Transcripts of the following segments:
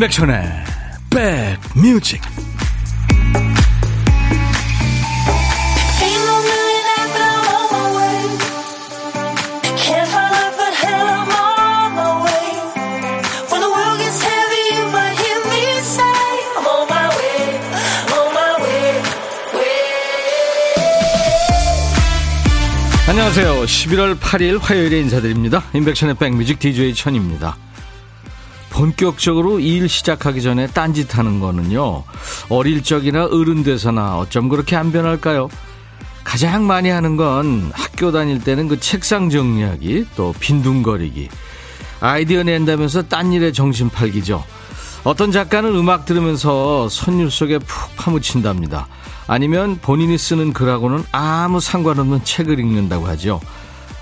임백천의 백뮤직 안녕하세요. 11월 8일 화요일에 인사드립니다. 임백천의 백뮤직 DJ 천입니다. 본격적으로 일 시작하기 전에 딴짓 하는 거는요. 어릴 적이나 어른 돼서나 어쩜 그렇게 안 변할까요? 가장 많이 하는 건 학교 다닐 때는 그 책상 정리하기 또 빈둥거리기 아이디어 낸다면서 딴 일에 정신 팔기죠. 어떤 작가는 음악 들으면서 선율 속에 푹 파묻힌답니다. 아니면 본인이 쓰는 글하고는 아무 상관없는 책을 읽는다고 하죠.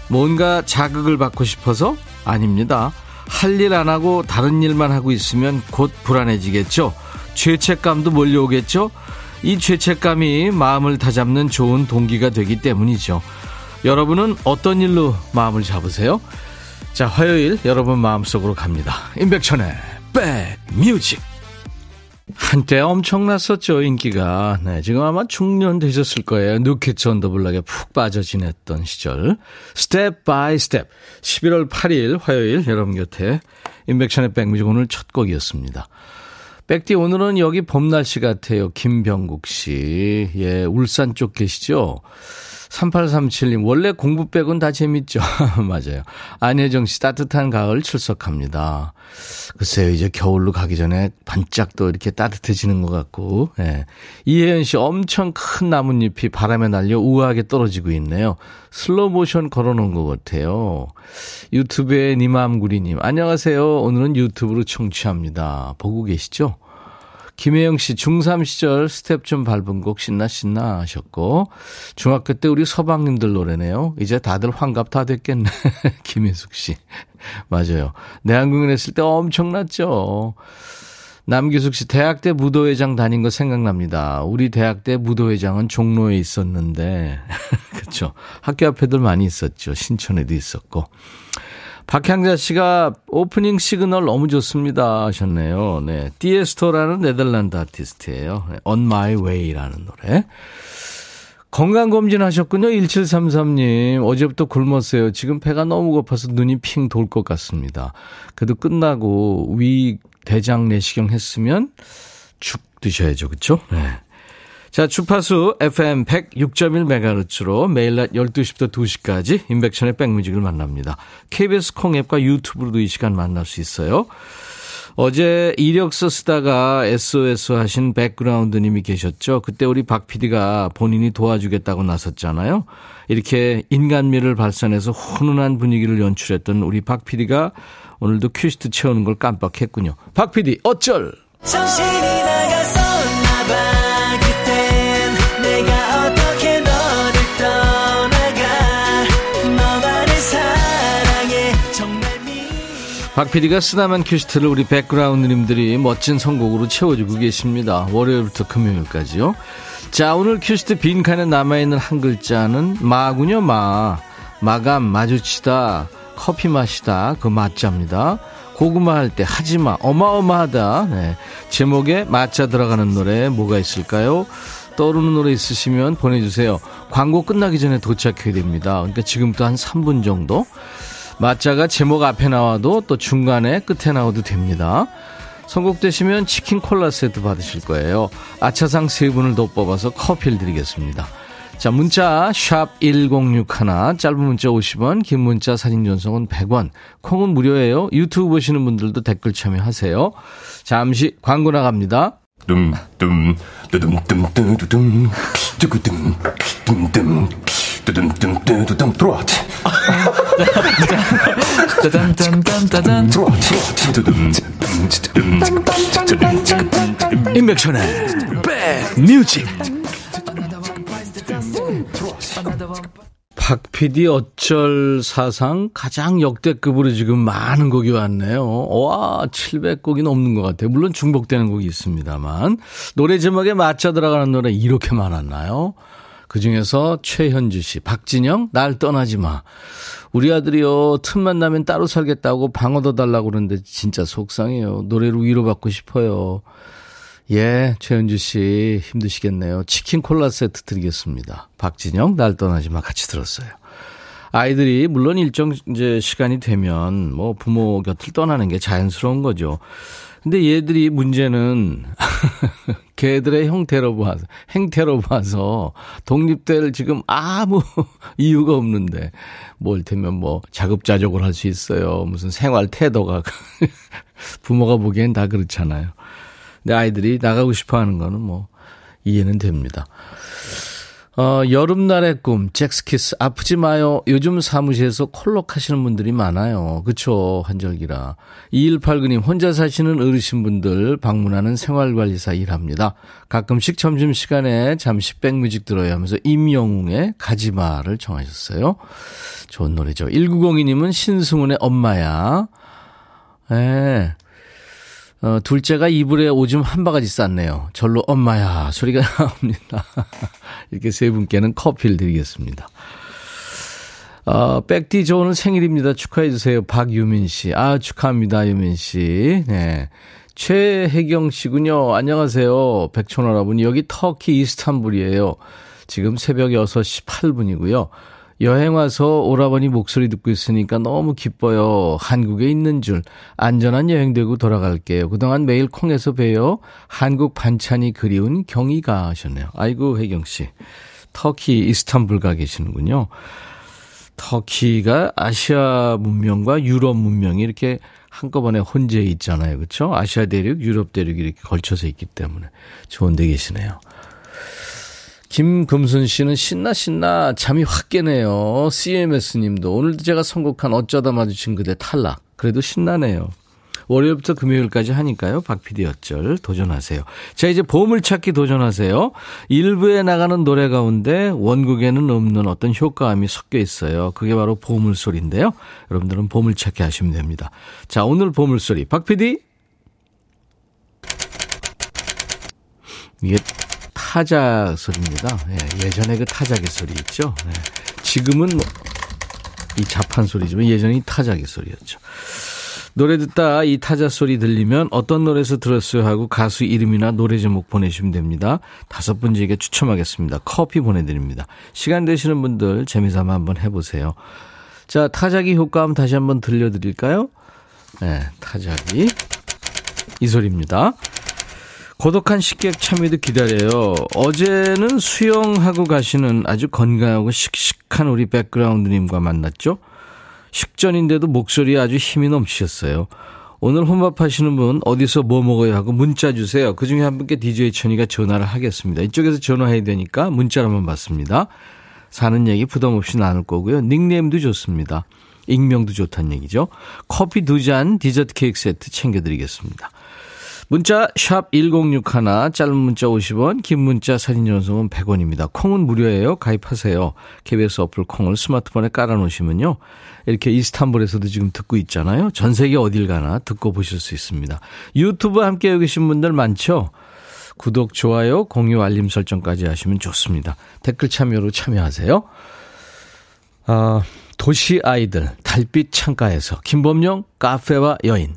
뭔가 자극을 받고 싶어서? 아닙니다. 할 일 안 하고 다른 일만 하고 있으면 곧 불안해지겠죠. 죄책감도 몰려오겠죠. 이 죄책감이 마음을 다잡는 좋은 동기가 되기 때문이죠. 여러분은 어떤 일로 마음을 잡으세요? 자, 화요일 여러분 마음속으로 갑니다. 임백천의 백뮤직. 한때 엄청났었죠, 인기가. 네, 지금 아마 중년 되셨을 거예요. 뉴키츠 언더블락에 푹 빠져 지냈던 시절. Step by step. 11월 8일 화요일 여러분 곁에 인백션의 백뮤직 오늘 첫 곡이었습니다. 백디 오늘은 여기 봄 날씨 같아요. 김병국 씨. 예, 울산 쪽 계시죠? 3837님, 원래 공부 빼곤 다 재밌죠. 맞아요. 안혜정 씨, 따뜻한 가을 출석합니다. 글쎄요, 이제 겨울로 가기 전에 반짝 또 이렇게 따뜻해지는 것 같고, 예. 이혜연 씨, 엄청 큰 나뭇잎이 바람에 날려 우아하게 떨어지고 있네요. 슬로우 모션 걸어 놓은 것 같아요. 유튜브에 니맘구리님, 안녕하세요. 오늘은 유튜브로 청취합니다. 보고 계시죠? 김혜영 씨, 중3 시절 스텝 좀 밟은 곡 신나 신나 하셨고, 중학교 때 우리 서방님들 노래네요. 이제 다들 환갑 다 됐겠네. 김혜숙 씨. 맞아요. 내한공연 했을 때 엄청났죠. 남규숙 씨, 대학 때 무도회장 다닌 거 생각납니다. 우리 대학 때 무도회장은 종로에 있었는데, 그쵸. 학교 앞에들 많이 있었죠. 신촌에도 있었고. 박향자 씨가 오프닝 시그널 너무 좋습니다 하셨네요. 네. 티에스토라는 네덜란드 아티스트예요. On My Way라는 노래. 건강검진 하셨군요. 1733님. 어제부터 굶었어요. 지금 배가 너무 고파서 눈이 핑 돌 것 같습니다. 그래도 끝나고 위, 대장 내시경 했으면 죽 드셔야죠. 그쵸? 네. 자, 주파수 FM 106.1MHz로 매일 낮 12시부터 2시까지 인백션의 백뮤직을 만납니다. KBS 콩앱과 유튜브로도 이 시간 만날 수 있어요. 어제 이력서 쓰다가 SOS 하신 백그라운드님이 계셨죠. 그때 우리 박 PD가 본인이 도와주겠다고 나섰잖아요. 이렇게 인간미를 발산해서 훈훈한 분위기를 연출했던 우리 박 PD가 오늘도 퀴즈트 채우는 걸 깜빡했군요. 박 PD 어쩔! 정신이 나 박 PD가 쓰다만 큐시트를 우리 백그라운드님들이 멋진 선곡으로 채워주고 계십니다. 월요일부터 금요일까지요. 자, 오늘 큐시트 빈칸에 남아있는 한 글자는 마군요, 마. 마감, 마주치다, 커피 마시다, 그 마자입니다. 고구마 할 때 하지마, 어마어마하다. 네. 제목에 마자 들어가는 노래 뭐가 있을까요? 떠오르는 노래 있으시면 보내주세요. 광고 끝나기 전에 도착해야 됩니다. 그러니까 지금부터 한 3분 정도. 마자가 제목 앞에 나와도 또 중간에 끝에 나와도 됩니다. 선곡되시면 치킨 콜라 세트 받으실 거예요. 아차상 세 분을 더 뽑아서 커피를 드리겠습니다. 자, 문자 1061, 짧은 문자 50원, 긴 문자 사진 전송은 100원. 콩은 무료예요. 유튜브 보시는 분들도 댓글 참여하세요. 잠시 광고 나갑니다. dumdum, 두둠둠, 두구둠, 둠둠, 두둠둠, 들어와. 짜잔짠짠짜잔. 임백천의 백뮤직. 박 PD 어쩔 사상 가장 역대급으로 지금 많은 곡이 왔네요. 와, 700곡이 넘는 것 같아요. 물론 중복되는 곡이 있습니다.만. 노래 제목에 맞춰 들어가는 노래 이렇게 많았나요? 그 중에서 최현주 씨, 박진영, 날 떠나지 마. 우리 아들이요, 틈만 나면 따로 살겠다고 방어도 달라고 그러는데 진짜 속상해요. 노래로 위로받고 싶어요. 예, 최현주 씨 힘드시겠네요. 치킨 콜라 세트 드리겠습니다. 박진영, 날 떠나지 마 같이 들었어요. 아이들이 물론 일정 이제 시간이 되면 뭐 부모 곁을 떠나는 게 자연스러운 거죠. 근데 얘들이 문제는 걔들의 형태로 봐서 행태로 봐서 독립될 지금 아무 이유가 없는데 뭘 테면 뭐 자급자족을 할 수 있어요. 무슨 생활 태도가 부모가 보기엔 다 그렇잖아요. 근데 아이들이 나가고 싶어 하는 거는 뭐 이해는 됩니다. 어, 여름날의 꿈, 잭스키스, 아프지 마요. 요즘 사무실에서 콜록 하시는 분들이 많아요. 그쵸, 한절기라. 2189님, 혼자 사시는 어르신분들 방문하는 생활관리사 일합니다. 가끔씩 점심시간에 잠시 백뮤직 들어야 하면서 임영웅의 가지마를 청하셨어요. 좋은 노래죠. 1902님은 신승훈의 엄마야. 예. 네. 어, 둘째가 이불에 오줌 한 바가지 쌌네요. 절로 엄마야 소리가 나옵니다. 이렇게 세 분께는 커피를 드리겠습니다. 어, 백디 저 오늘 생일입니다. 축하해 주세요. 박유민 씨. 아, 축하합니다. 유민 씨. 네. 최혜경 씨군요. 안녕하세요. 백촌어라분. 여기 터키 이스탄불이에요. 지금 새벽 6시 8분이고요. 여행 와서 오라버니 목소리 듣고 있으니까 너무 기뻐요. 한국에 있는 줄. 안전한 여행 되고 돌아갈게요. 그동안 매일 콩에서 봬요. 한국 반찬이 그리운 경희가 하셨네요. 아이고, 혜경 씨. 터키 이스탄불 가 계시는군요. 터키가 아시아 문명과 유럽 문명이 이렇게 한꺼번에 혼재해 있잖아요. 그렇죠? 아시아 대륙, 유럽 대륙이 이렇게 걸쳐서 있기 때문에 좋은 데 계시네요. 김금순 씨는 신나 신나 잠이 확 깨네요. CMS 님도 오늘도 제가 선곡한 어쩌다 마주친 그대 탈락. 그래도 신나네요. 월요일부터 금요일까지 하니까요. 박PD 어쩔 도전하세요. 자, 이제 보물찾기 도전하세요. 일부에 나가는 노래 가운데 원곡에는 없는 어떤 효과음이 섞여 있어요. 그게 바로 보물소리인데요. 여러분들은 보물찾기 하시면 됩니다. 자, 오늘 보물소리. 박PD. 이게 타자 소리입니다. 예, 예전에 그 타자기 소리 있죠. 예, 지금은 뭐이 자판 소리지만 예전에 이 타자기 소리였죠. 노래 듣다 이 타자 소리 들리면 어떤 노래에서 들었어요 하고 가수 이름이나 노래 제목 보내주시면 됩니다. 다섯 분에게 추첨하겠습니다. 커피 보내드립니다. 시간 되시는 분들 재미삼아 한번 해보세요. 자, 타자기 효과음 다시 한번 들려드릴까요? 네, 타자기. 이 소리입니다. 고독한 식객 참여도 기다려요. 어제는 수영하고 가시는 아주 건강하고 씩씩한 우리 백그라운드님과 만났죠. 식전인데도 목소리에 아주 힘이 넘치셨어요. 오늘 혼밥하시는 분 어디서 뭐 먹어야 하고 문자 주세요. 그중에 한 분께 DJ 천이가 전화를 하겠습니다. 이쪽에서 전화해야 되니까 문자로만 받습니다. 사는 얘기 부담 없이 나눌 거고요. 닉네임도 좋습니다. 익명도 좋다는 얘기죠. 커피 두 잔 디저트 케이크 세트 챙겨드리겠습니다. 문자 1061, 짧은 문자 50원, 긴 문자 사진 전송은 100원입니다. 콩은 무료예요. 가입하세요. KBS 어플 콩을 스마트폰에 깔아놓으시면요. 이렇게 이스탄불에서도 지금 듣고 있잖아요. 전 세계 어딜 가나 듣고 보실 수 있습니다. 유튜브 함께 계신 분들 많죠? 구독, 좋아요, 공유, 알림 설정까지 하시면 좋습니다. 댓글 참여로 참여하세요. 아, 도시 아이들, 달빛 창가에서 김범용, 카페와 여인.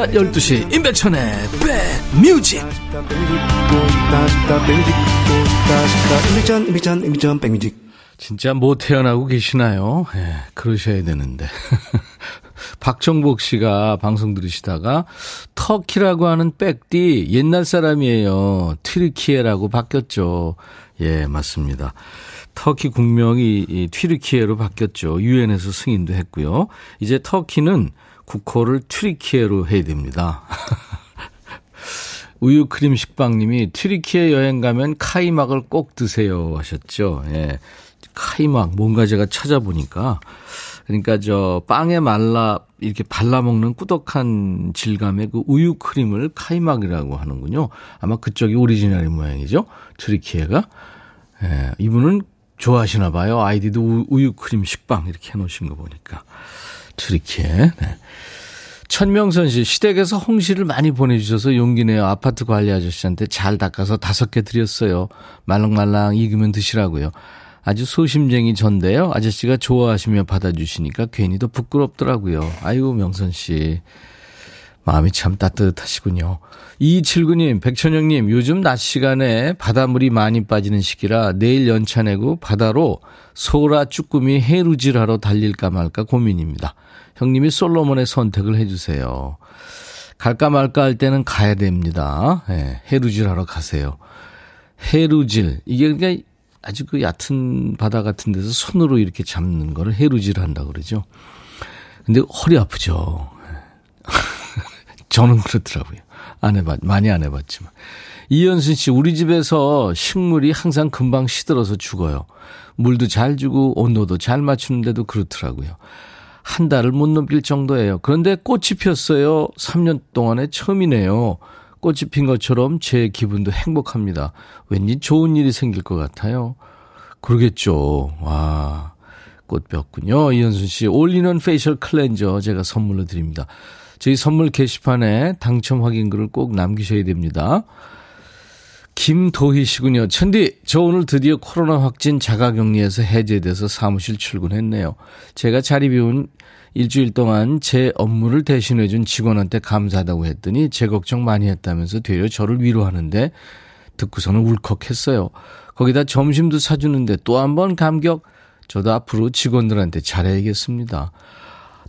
낮 12시 임백천의 백뮤직 진짜 못 태어나고 계시나요? 예, 그러셔야 되는데. 박정복 씨가 방송 들으시다가 터키라고 하는 백디 옛날 사람이에요. 튀르키예라고 바뀌었죠. 예, 맞습니다. 터키 국명이 이 튀르키예로 바뀌었죠. 유엔에서 승인도 했고요. 이제 터키는 국호를 튀르키예로 해야 됩니다. 우유 크림 식빵님이 튀르키예 여행 가면 카이막을 꼭 드세요 하셨죠. 예. 카이막 뭔가 제가 찾아보니까 그러니까 저 빵에 말라 이렇게 발라먹는 꾸덕한 질감의 그 우유 크림을 카이막이라고 하는군요. 아마 그쪽이 오리지널의 모양이죠. 튀르키예가. 예, 이분은 좋아하시나 봐요. 아이디도 우유 크림 식빵 이렇게 해놓으신 거 보니까. 튀르키예. 네. 천명선 씨, 시댁에서 홍시를 많이 보내주셔서 용기 내어 아파트 관리 아저씨한테 잘 닦아서 다섯 개 드렸어요. 말랑말랑 익으면 드시라고요. 아주 소심쟁이 전데요. 아저씨가 좋아하시며 받아주시니까 괜히 더 부끄럽더라고요. 아이고, 명선 씨. 마음이 참 따뜻하시군요. 이칠구님, 백천영님, 요즘 낮 시간에 바닷물이 많이 빠지는 시기라 내일 연차 내고 바다로 소라 쭈꾸미 해루질하러 달릴까 말까 고민입니다. 형님이 솔로몬의 선택을 해주세요. 갈까 말까 할 때는 가야 됩니다. 네, 해루질하러 가세요. 해루질. 이게 그러니까 아주 그 얕은 바다 같은 데서 손으로 이렇게 잡는 거를 해루질 한다 그러죠. 근데 허리 아프죠. 저는 그렇더라고요. 안 해봤, 많이 안 해봤지만. 이현순 씨, 우리 집에서 식물이 항상 금방 시들어서 죽어요. 물도 잘 주고 온도도 잘 맞추는데도 그렇더라고요. 한 달을 못 넘길 정도예요. 그런데 꽃이 폈어요. 3년 동안에 처음이네요. 꽃이 핀 것처럼 제 기분도 행복합니다. 왠지 좋은 일이 생길 것 같아요. 그러겠죠. 와, 꽃 폈군요. 이현순 씨, all-in-one facial cleanser 제가 선물로 드립니다. 저희 선물 게시판에 당첨 확인글을 꼭 남기셔야 됩니다. 김도희 씨군요. 천디, 저 오늘 드디어 코로나 확진 자가격리에서 해제돼서 사무실 출근했네요. 제가 자리 비운 일주일 동안 제 업무를 대신해준 직원한테 감사하다고 했더니 제 걱정 많이 했다면서 되려 저를 위로하는데 듣고서는 울컥했어요. 거기다 점심도 사주는데 또 한 번 감격. 저도 앞으로 직원들한테 잘해야겠습니다.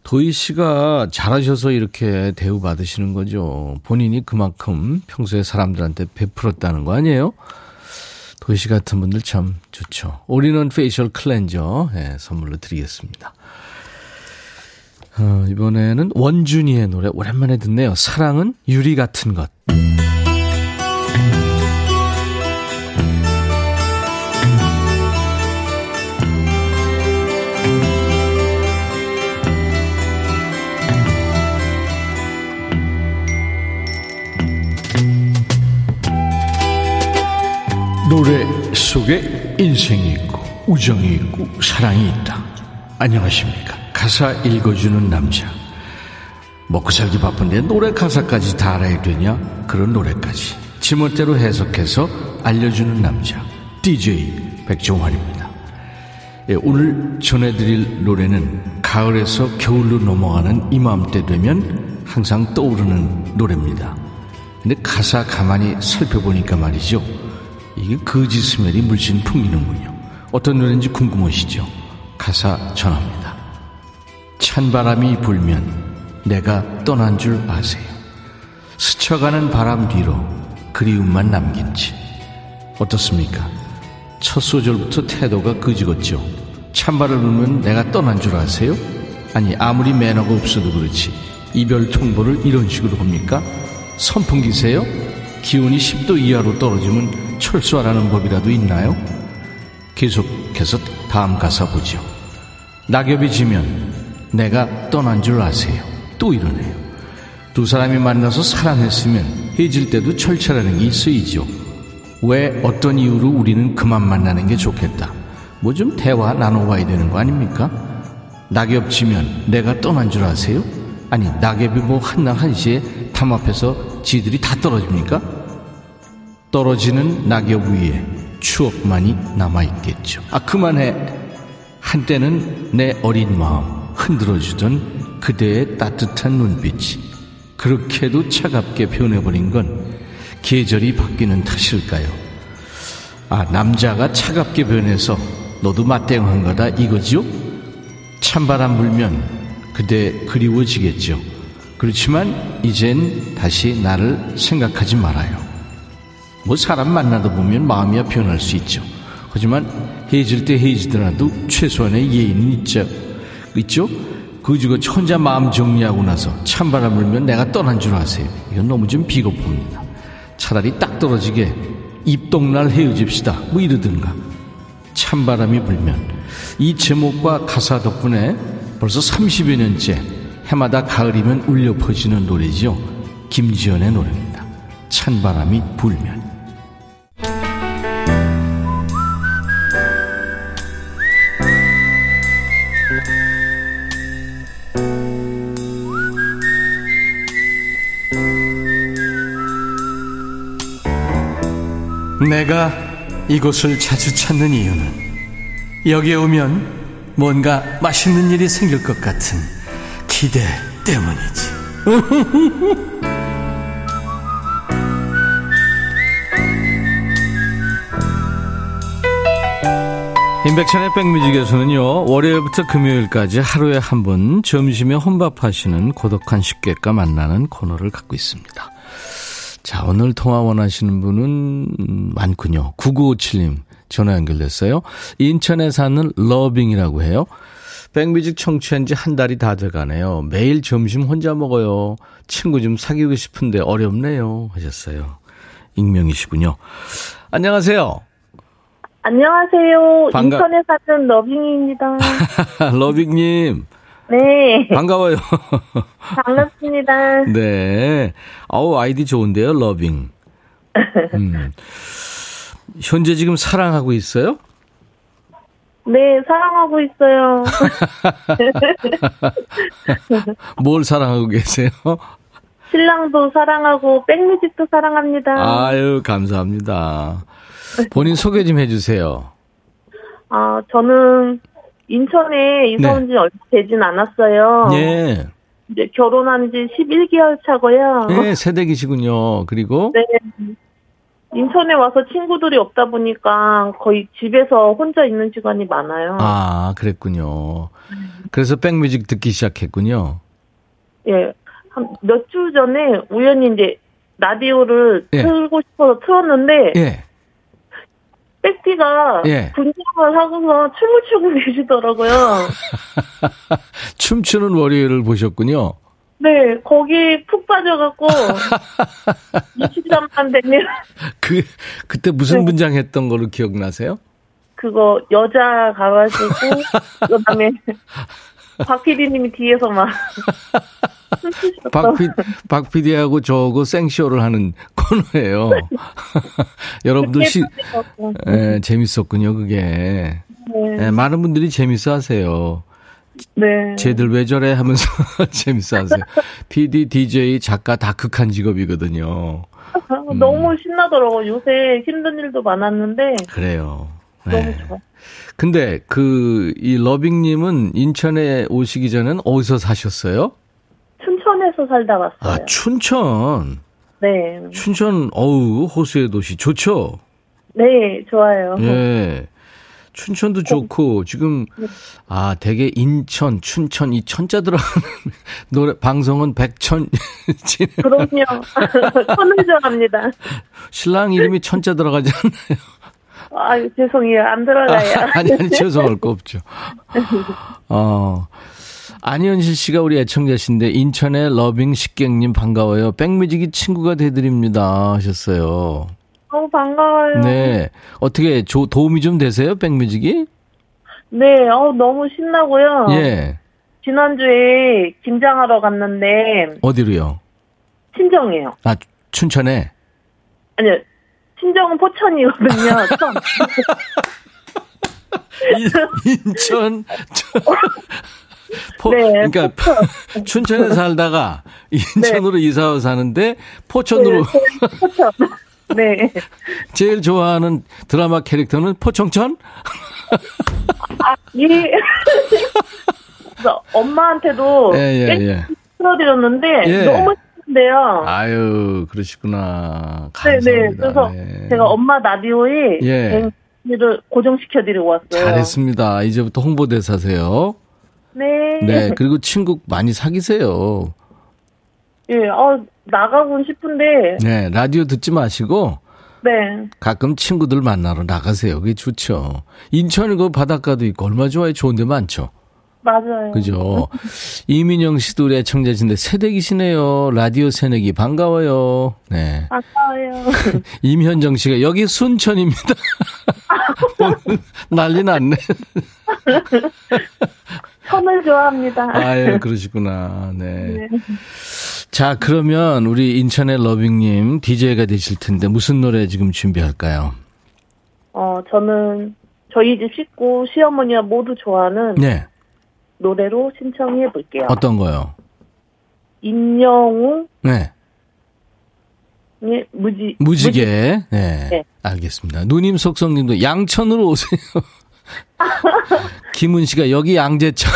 도희 씨가 잘하셔서 이렇게 대우받으시는 거죠. 본인이 그만큼 평소에 사람들한테 베풀었다는 거 아니에요? 도희 씨 같은 분들 참 좋죠. all-in-one facial cleanser 네, 선물로 드리겠습니다. 어, 이번에는 원준희의 노래 오랜만에 듣네요. 사랑은 유리 같은 것. 노래 속에 인생이 있고 우정이 있고 사랑이 있다. 안녕하십니까. 가사 읽어주는 남자. 먹고 살기 바쁜데 노래 가사까지 다 알아야 되냐? 그런 노래까지. 지멋대로 해석해서 알려주는 남자. DJ 백종환입니다. 예, 오늘 전해드릴 노래는 가을에서 겨울로 넘어가는 이맘때 되면 항상 떠오르는 노래입니다. 근데 가사 가만히 살펴보니까 말이죠. 이게 거지 스멜이 물씬 풍기는군요. 어떤 노래인지 궁금하시죠? 가사 전합니다. 찬바람이 불면 내가 떠난 줄 아세요. 스쳐가는 바람 뒤로 그리움만 남긴 채. 어떻습니까? 첫 소절부터 태도가 그지었죠. 찬바람 불면 내가 떠난 줄 아세요? 아니 아무리 매너가 없어도 그렇지 이별 통보를 이런 식으로 합니까? 선풍기세요? 기온이 10도 이하로 떨어지면 철수하라는 법이라도 있나요? 계속해서 다음 가사 보죠. 낙엽이 지면 내가 떠난 줄 아세요. 또 이러네요. 두 사람이 만나서 사랑했으면 헤어질 때도 철철하는 게 있어야죠. 왜 어떤 이유로 우리는 그만 만나는 게 좋겠다. 뭐 좀 대화 나눠봐야 되는 거 아닙니까? 낙엽 지면 내가 떠난 줄 아세요? 아니 낙엽이 뭐 한날 한시에 담 앞에서 지들이 다 떨어집니까? 떨어지는 낙엽 위에 추억만이 남아있겠죠. 아, 그만해. 한때는 내 어린 마음 흔들어주던 그대의 따뜻한 눈빛이 그렇게도 차갑게 변해버린 건 계절이 바뀌는 탓일까요? 아, 남자가 차갑게 변해서 너도 맞대응한 거다 이거지요? 찬바람 불면 그대 그리워지겠죠. 그렇지만 이젠 다시 나를 생각하지 말아요. 뭐 사람 만나다 보면 마음이야 변할 수 있죠. 하지만 헤어질 때 헤어지더라도 최소한의 예의는 있죠. 있죠? 그지고 혼자 마음 정리하고 나서 찬바람 불면 내가 떠난 줄 아세요. 이건 너무 좀 비겁합니다. 차라리 딱 떨어지게 입동날 헤어집시다. 뭐 이러든가. 찬바람이 불면 이 제목과 가사 덕분에 벌써 30여 년째 해마다 가을이면 울려 퍼지는 노래지요. 김지연의 노래입니다. 찬바람이 불면. 내가 이곳을 자주 찾는 이유는 여기에 오면 뭔가 맛있는 일이 생길 것 같은 기대 때문이지. 인백천의 백뮤직에서는요, 월요일부터 금요일까지 하루에 한 번 점심에 혼밥하시는 고독한 식객과 만나는 코너를 갖고 있습니다. 자, 오늘 통화 원하시는 분은 많군요. 9957님 전화 연결됐어요. 인천에 사는 러빙이라고 해요. 백뮤직 청취한 지 한 달이 다 돼가네요. 매일 점심 혼자 먹어요. 친구 좀 사귀고 싶은데 어렵네요. 하셨어요. 익명이시군요. 안녕하세요. 안녕하세요. 반가... 인천에 사는 러빙입니다. 러빙님. 네. 반가워요. 반갑습니다. 네. 아우, 아이디 좋은데요, 러빙. 음. 현재 지금 사랑하고 있어요? 네, 사랑하고 있어요. 뭘 사랑하고 계세요? 신랑도 사랑하고 백뮤직도 사랑합니다. 아유, 감사합니다. 본인 소개 좀 해주세요. 아, 저는 인천에 이사 온지 네. 얼마 되진 않았어요. 네. 이제 결혼한 지 11개월 차고요. 네, 세대기시군요. 그리고? 네. 인천에 와서 친구들이 없다 보니까 거의 집에서 혼자 있는 시간이 많아요. 아, 그랬군요. 그래서 백뮤직 듣기 시작했군요. 예. 한 몇 주 전에 우연히 이제 라디오를 예. 틀고 싶어서 틀었는데 예. 백디가 예. 분장을 하고서 춤을 추고 계시더라고요. 춤추는 월요일을 보셨군요. 네, 거기 푹 빠져갖고 23만 되면 그 그때 무슨 네. 분장 했던 걸로 기억나세요? 그거 여자 가가지고 그다음에 박 PD님이 뒤에서 막 박, 피, 박 PD하고 저거 생쇼를 하는 코너예요. 여러분들 시, 예, 재밌었군요, 그게. 네. 예, 많은 분들이 재밌어 하세요. 네. 쟤들 왜 저래 하면서 재밌어 하세요. PD, DJ, 작가 다 극한 직업이거든요. 음. 너무 신나더라고요. 요새 힘든 일도 많았는데. 그래요. 너무 네. 좋아. 근데 그, 이 러빙님은 인천에 오시기 전엔 어디서 사셨어요? 춘천에서 살다 왔어요. 아, 춘천? 네. 춘천, 어우, 호수의 도시. 좋죠? 네, 좋아요. 예. 춘천도 좋고 지금 네. 아 되게 인천, 춘천 이 천자 들어가는 노래 방송은 백천 그럼요. 천을 좋아합니다. 신랑 이름이 천자 들어가지 않나요? 아 죄송해요 안 들어가요. 아, 아니 아니 죄송할 거 없죠. 어. 안현실 씨가 우리 애청자신데 인천의 러빙 식객님 반가워요. 백뮤직이 친구가 돼드립니다 하셨어요. 너무 반가워요. 네. 어떻게 조, 도움이 좀 되세요? 백뮤직이? 네. 어, 너무 신나고요. 예. 지난주에 김장하러 갔는데 어디로요? 친정이에요. 아, 춘천에? 아니요. 친정은 포천이거든요. 인천 포, 네, 그러니까 포천. 춘천에 살다가 인천으로 네. 이사 와 사는데 포천으로 네, 포천. 네. 제일 좋아하는 드라마 캐릭터는 포청천? 아, 예. 엄마한테도 예, 예, 예. 틀어드렸는데 예. 너무 힘든데요. 아유, 그러시구나. 감사합니다. 네네. 네. 그래서 네. 제가 엄마 라디오에 예. 를 고정시켜드리고 왔어요. 잘했습니다. 이제부터 홍보대사세요. 네. 네. 그리고 친구 많이 사귀세요. 예, 어, 나가고 싶은데. 네, 라디오 듣지 마시고. 네. 가끔 친구들 만나러 나가세요. 그게 좋죠. 인천이 그 바닷가도 있고 얼마 좋아요. 좋은 데 많죠. 맞아요. 그죠? 이민영 씨도 우리 애청자신데 새댁이시네요. 라디오 새내기 반가워요. 네. 반가워요. 임현정 씨가 여기 순천입니다. 난리 났네. 천을 좋아합니다. 아유, 그러시구나. 네. 네. 자, 그러면 우리 인천의 러빙님 DJ가 되실 텐데 무슨 노래 지금 준비할까요? 어, 저는 저희 집 식구 시어머니가 모두 좋아하는 네. 노래로 신청해 볼게요. 어떤 거요? 임영웅. 네. 예, 무지. 무지개. 무지. 네. 네. 알겠습니다. 누님 속성님도 양천으로 오세요. 김은 씨가 여기 양재천.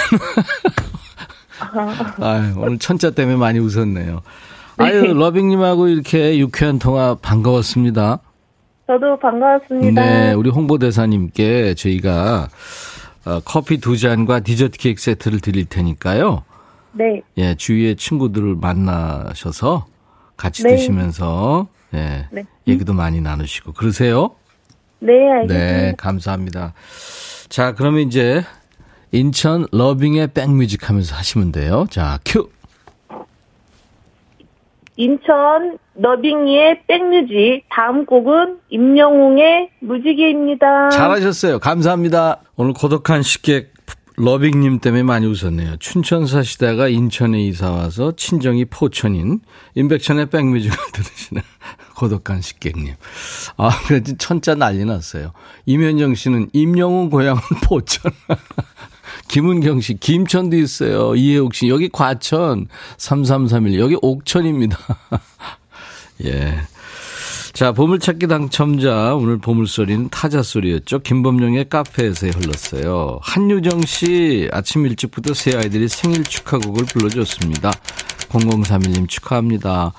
아유, 오늘 천자 때문에 많이 웃었네요. 아유, 네. 러빙님하고 이렇게 유쾌한 통화 반가웠습니다. 저도 반가웠습니다. 네, 우리 홍보대사님께 저희가 어, 커피 두 잔과 디저트 케이크 세트를 드릴 테니까요. 네. 예, 주위의 친구들을 만나셔서 같이 네. 드시면서 예, 네. 얘기도 많이 나누시고 그러세요? 네, 알겠습니다. 네, 감사합니다. 자, 그러면 이제 인천 러빙의 백뮤직 하면서 하시면 돼요. 자, 큐. 인천 너빙이의 백뮤직 다음 곡은 임영웅의 무지개입니다. 잘하셨어요. 감사합니다. 오늘 고독한 식객 러빙님 때문에 많이 웃었네요. 춘천 사시다가 인천에 이사 와서 친정이 포천인 임백천의 백뮤직을 들으시는 고독한 식객님. 아, 그래도 천자 난리 났어요. 임현정 씨는 임영웅 고향은 포천. 김은경 씨, 김천도 있어요. 이혜옥 씨, 여기 과천. 3331, 여기 옥천입니다. 예. 자, 보물찾기 당첨자, 오늘 보물소리는 타자소리였죠. 김범용의 카페에서 흘렀어요. 한유정 씨, 아침 일찍부터 새 아이들이 생일 축하곡을 불러줬습니다. 0031님 축하합니다.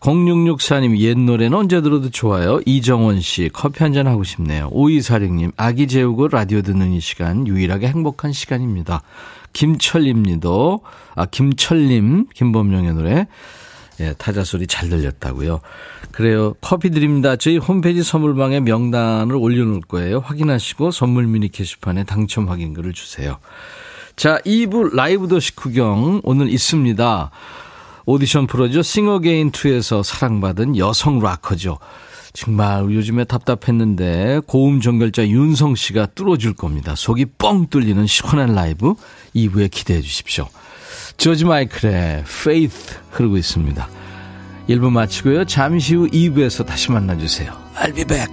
0664님 옛 노래는 언제 들어도 좋아요. 이정원 씨 커피 한 잔 하고 싶네요. 5246님 아기 재우고 라디오 듣는 이 시간 유일하게 행복한 시간입니다. 김철림님도 아 김철림 김범용의 노래 예, 타자 소리 잘 들렸다고요. 그래요. 커피 드립니다. 저희 홈페이지 선물방에 명단을 올려놓을 거예요. 확인하시고 선물 미니 게시판에 당첨 확인글을 주세요. 자, 2부 라이브 도시 구경 오늘 있습니다. 오디션 프로죠. 싱어게인2에서 사랑받은 여성 락커죠. 정말 요즘에 답답했는데 고음 종결자 윤성 씨가 뚫어줄 겁니다. 속이 뻥 뚫리는 시원한 라이브 2부에 기대해 주십시오. 조지 마이클의 Faith 흐르고 있습니다. 1부 마치고요. 잠시 후 2부에서 다시 만나주세요. I'll be back.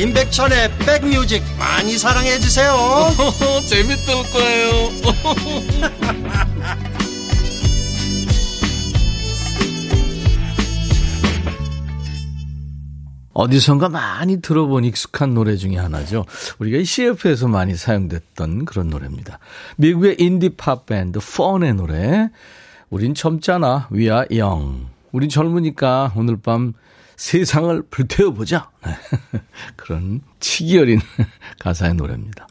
임백천의 백뮤직 많이 사랑해 주세요. 재밌을 거예요. 어디선가 많이 들어본 익숙한 노래 중에 하나죠. 우리가 이 CF에서 많이 사용됐던 그런 노래입니다. 미국의 인디 팝 밴드 펀의 노래. 우린 젊잖아. We are young. 우린 젊으니까 오늘 밤 세상을 불태워보자. 네. 그런 치기 어린 가사의 노래입니다.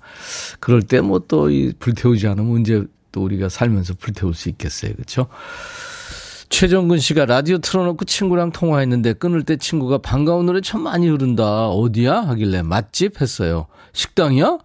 그럴 때 뭐 또 이 불태우지 않으면 언제 또 우리가 살면서 불태울 수 있겠어요. 그렇죠? 최정근 씨가 라디오 틀어놓고 친구랑 통화했는데 끊을 때 친구가 반가운 노래 참 많이 흐른다. 어디야? 하길래 맛집 했어요. 식당이야?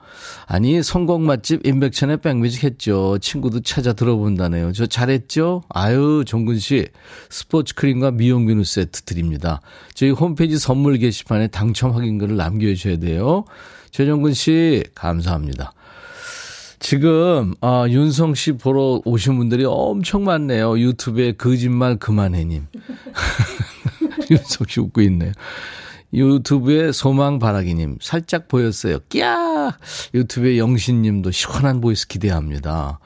아니, 성공 맛집 인백천의 백뮤직 했죠. 친구도 찾아 들어본다네요. 저 잘했죠? 아유, 정근 씨. 스포츠 크림과 미용 비누 세트 드립니다. 저희 홈페이지 선물 게시판에 당첨 확인글을 남겨주셔야 돼요. 최정근 씨, 감사합니다. 지금 아, 윤성 씨 보러 오신 분들이 엄청 많네요. 유튜브에 거짓말 그만해님. 윤성 씨 웃고 있네요. 유튜브에 소망바라기님 살짝 보였어요. 끼야! 유튜브에 영신님도 시원한 voice 기대합니다.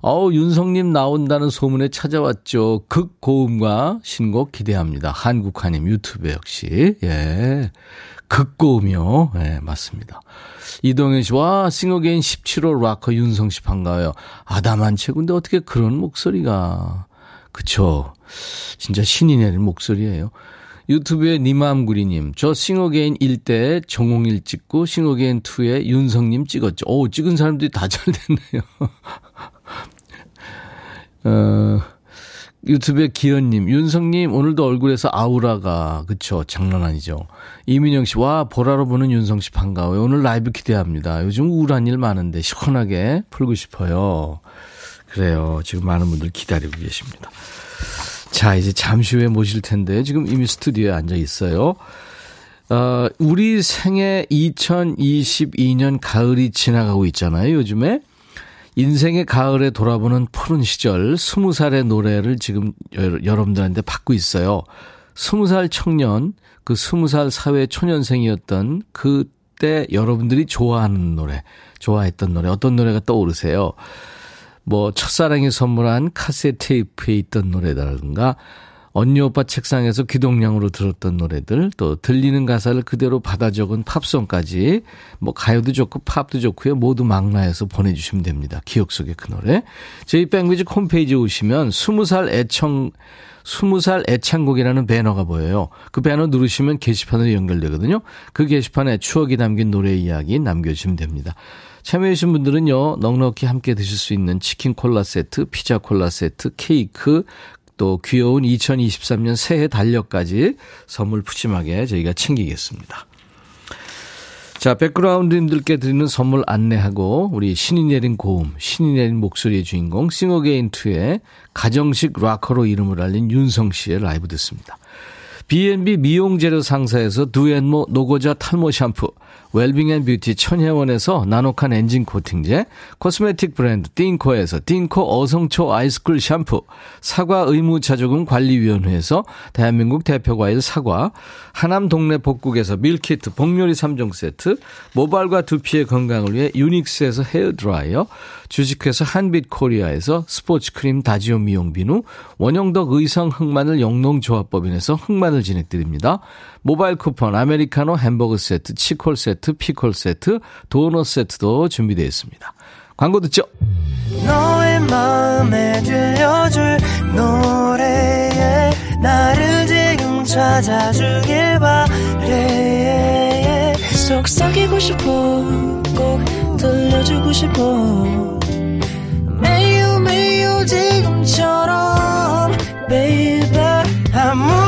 어우, 윤성님 나온다는 소문에 찾아왔죠. 극고음과 신곡 기대합니다. 한국화님 유튜브 역시. 예. 극고음이요. 예, 맞습니다. 이동현 씨, 와, 싱어게인 17호 락커 윤성 씨 반가워요. 아담한 체군데 어떻게 그런 목소리가. 그쵸. 진짜 신이 내린 목소리예요. 유튜브에 니맘구리님, 저 싱어게인 1대 정홍일 찍고 싱어게인 2에 윤성님 찍었죠. 오, 찍은 사람들이 다 잘 됐네요. 어, 유튜브에 기현님, 윤성님, 오늘도 얼굴에서 아우라가, 그쵸. 장난 아니죠. 이민영 씨, 와, 보라로 보는 윤성 씨 반가워요. 오늘 라이브 기대합니다. 요즘 우울한 일 많은데 시원하게 풀고 싶어요. 그래요. 지금 많은 분들 기다리고 계십니다. 자, 이제 잠시 후에 모실 텐데, 지금 이미 스튜디오에 앉아 있어요. 어, 우리 생애 2022년 가을이 지나가고 있잖아요, 요즘에. 인생의 가을에 돌아보는 푸른 시절, 20살의 노래를 지금 여러분들한테 받고 있어요. 20살 청년, 그 20살 사회 초년생이었던 그때 여러분들이 좋아하는 노래, 좋아했던 노래, 어떤 노래가 떠오르세요? 뭐, 첫사랑이 선물한 카세트 테이프에 있던 노래라든가, 언니 오빠 책상에서 귀동량으로 들었던 노래들, 또 들리는 가사를 그대로 받아 적은 팝송까지, 뭐 가요도 좋고 팝도 좋고요. 모두 망라해서 보내주시면 됩니다. 기억 속의 그 노래. 저희 백뮤직 홈페이지에 오시면 20살 애청, 20살 애창곡이라는 배너가 보여요. 그 배너 누르시면 게시판으로 연결되거든요. 그 게시판에 추억이 담긴 노래 이야기 남겨주시면 됩니다. 참여해주신 분들은요, 넉넉히 함께 드실 수 있는 치킨 콜라 세트, 피자 콜라 세트, 케이크, 또 귀여운 2023년 새해 달력까지 선물 푸짐하게 저희가 챙기겠습니다. 자, 백그라운드님들께 드리는 선물 안내하고 우리 신이 내린 고음, 신이 내린 목소리의 주인공 싱어게인2의 가정식 락커로 이름을 알린 윤성 씨의 라이브 듣습니다. B&B 미용재료 상사에서 두앤모 노고자 탈모 샴푸, 웰빙 앤 뷰티 천혜원에서 나노칸 엔진 코팅제, 코스메틱 브랜드 띵코에서 띵코 어성초 아이스쿨 샴푸, 사과 의무자조금 관리위원회에서 대한민국 대표과일 사과, 하남 동네 복국에서 밀키트 복요리 3종 세트, 모발과 두피의 건강을 위해 유닉스에서 헤어드라이어, 주식회사 한빛코리아에서 스포츠크림 다지오 미용 비누, 원형덕 의성 흑마늘 영농조합법인에서 흑마늘 진액 드립니다. 모바일 쿠폰, 아메리카노 햄버거 세트, 치콜 세트, 피콜 세트, 도넛 세트도 준비되어 있습니다. 광고 듣죠? 속삭이고 싶어 꼭 들려주고 싶어 매우 매우 지금처럼 baby 아무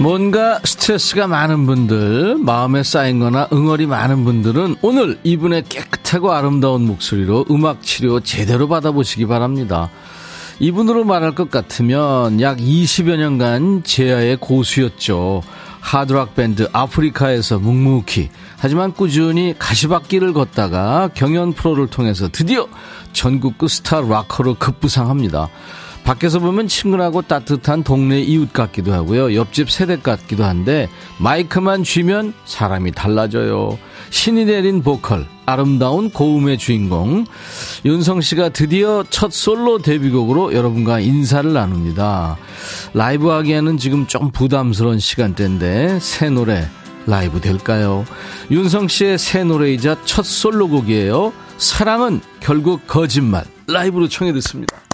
뭔가 스트레스가 많은 분들, 마음에 쌓인 거나 응어리 많은 분들은 오늘 이분의 깨끗하고 아름다운 목소리로 음악 치료 제대로 받아보시기 바랍니다. 이분으로 말할 것 같으면 약 20여 년간 제야의 고수였죠. 하드락 밴드 아프리카에서 묵묵히 하지만 꾸준히 가시밭길을 걷다가 경연 프로를 통해서 드디어 전국구 스타 락커로 급부상합니다. 밖에서 보면 친근하고 따뜻한 동네 이웃 같기도 하고요. 옆집 세대 같기도 한데 마이크만 쥐면 사람이 달라져요. 신이 내린 보컬, 아름다운 고음의 주인공 윤성 씨가 드디어 첫 솔로 데뷔곡으로 여러분과 인사를 나눕니다. 라이브 하기에는 지금 좀 부담스러운 시간대인데 새 노래 라이브 될까요? 윤성 씨의 새 노래이자 첫 솔로곡이에요. 사랑은 결국 거짓말 라이브로 청해 듣습니다.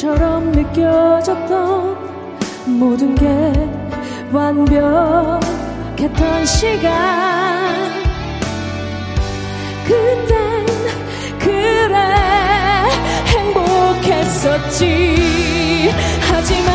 1분처럼 느껴졌던 모든 게 완벽했던 시간. 그땐 그래 행복했었지. 하지만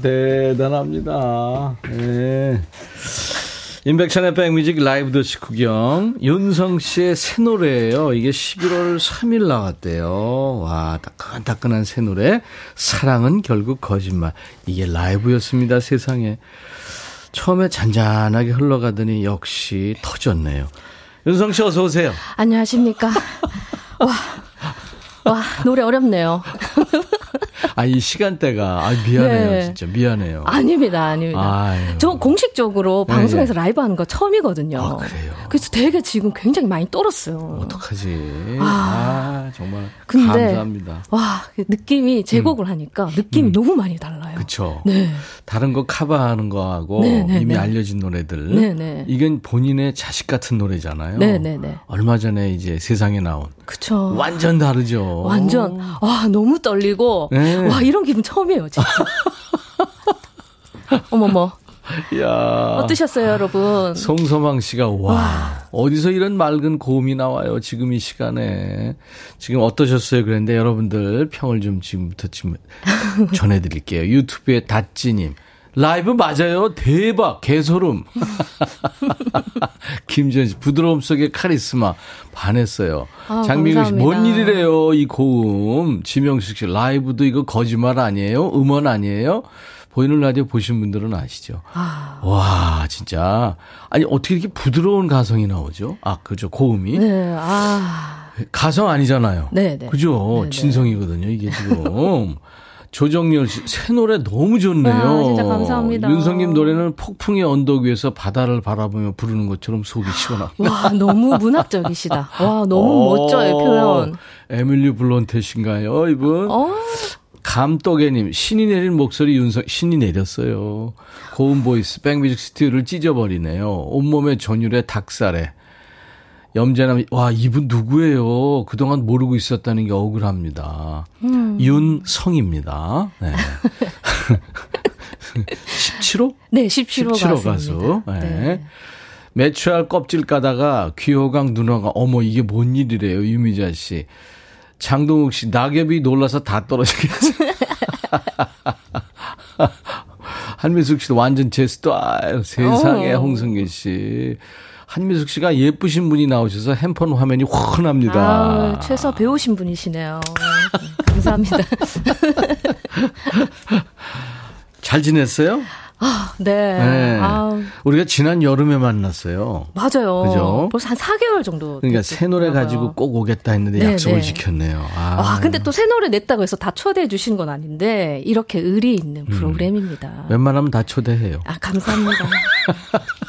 대단합니다. 네. 인백션의 백뮤직 라이브 도시 구경. 윤성 씨의 새 노래예요. 이게 11월 3일 나왔대요. 와, 따끈따끈한 새 노래. 사랑은 결국 거짓말. 이게 라이브였습니다, 세상에. 처음에 잔잔하게 흘러가더니 역시 터졌네요. 윤성 씨 어서 오세요. 안녕하십니까. 와, 와, 노래 어렵네요. 아, 이 시간대가, 아, 미안해요. 네. 진짜 미안해요. 아닙니다, 아닙니다. 아유. 저 공식적으로 네, 방송에서 네. 라이브 하는 거 처음이거든요. 아, 그래요? 그래서 되게 지금 굉장히 많이 떨었어요. 어떡하지? 아, 정말 근데 감사합니다. 와, 그 느낌이 제곡을 하니까 느낌이 너무 많이 달라요. 음. 그쵸. 네. 다른 거 커버하는 거하고 네, 네, 이미 네. 알려진 노래들. 네, 네. 이건 본인의 자식 같은 노래잖아요. 네, 네, 네. 얼마 전에 이제 세상에 나온 그쵸. 완전 다르죠. 완전 와 너무 떨리고 네. 와 이런 기분 처음이에요 진짜. 어머머 야. 어떠셨어요 여러분? 송소망 씨가 와, 어디서 이런 맑은 고음이 나와요 지금 이 시간에 지금 어떠셨어요 그랬는데 여러분들 평을 좀 지금부터 좀 전해드릴게요 유튜브에 다찌님 라이브 맞아요 대박 개소름 김지현 씨 부드러움 속에 카리스마 반했어요 아, 장민규 씨 뭔. 일이래요 이 고음 지명식 씨 라이브도 이거 거짓말 아니에요 음원 아니에요 보이는 라디오 보신 분들은 아시죠? 아. 와, 진짜. 아니, 어떻게 이렇게 부드러운 가성이 나오죠? 아, 그죠. 고음이. 네, 아. 가성 아니잖아요. 네, 네. 그죠. 네, 네. 진성이거든요, 이게 지금. 조정열 씨, 새 노래 너무 좋네요. 아, 진짜 감사합니다. 윤성님 노래는 폭풍의 언덕 위에서 바다를 바라보며 부르는 것처럼 속이 시원하. 와, 너무 문학적이시다. 와, 너무 어, 멋져요, 표현. 에밀리 브론테신가요, 이분? 어. 감독애님, 신이 내린 목소리 윤성, 신이 내렸어요. 고음 보이스, 백뮤직 스튜디오를 찢어버리네요. 온몸에 전율에 닭살에. 염재남, 와, 이분 누구예요? 그동안 모르고 있었다는 게 억울합니다. 음. 윤성입니다. 네. 17호? 네, 17호, 17호 가수. 네. 네. 매추알 껍질 까다가 귀호강 누나가 어머 이게 뭔 일이래요 유미자 씨. 장동욱 씨, 낙엽이 놀라서 다 떨어지겠어. 한미숙 씨도 완전 제스트, 아유, 세상에, 어. 홍승길 씨. 한미숙 씨가 예쁘신 분이 나오셔서 핸폰 화면이 훤합니다. 아, 최서 배우신 분이시네요. 감사합니다. 잘 지냈어요? 아, 네. 네. 아 우리가 지난 여름에 만났어요. 맞아요. 그죠? 벌써 한 4개월 정도. 그러니까 새 노래 가지고 꼭 오겠다 했는데 네, 약속을 네. 지켰네요. 아. 아, 근데 또 새 노래 냈다고 해서 다 초대해 주신 건 아닌데 이렇게 의리 있는 음. 프로그램입니다. 음. 웬만하면 다 초대해요. 아, 감사합니다.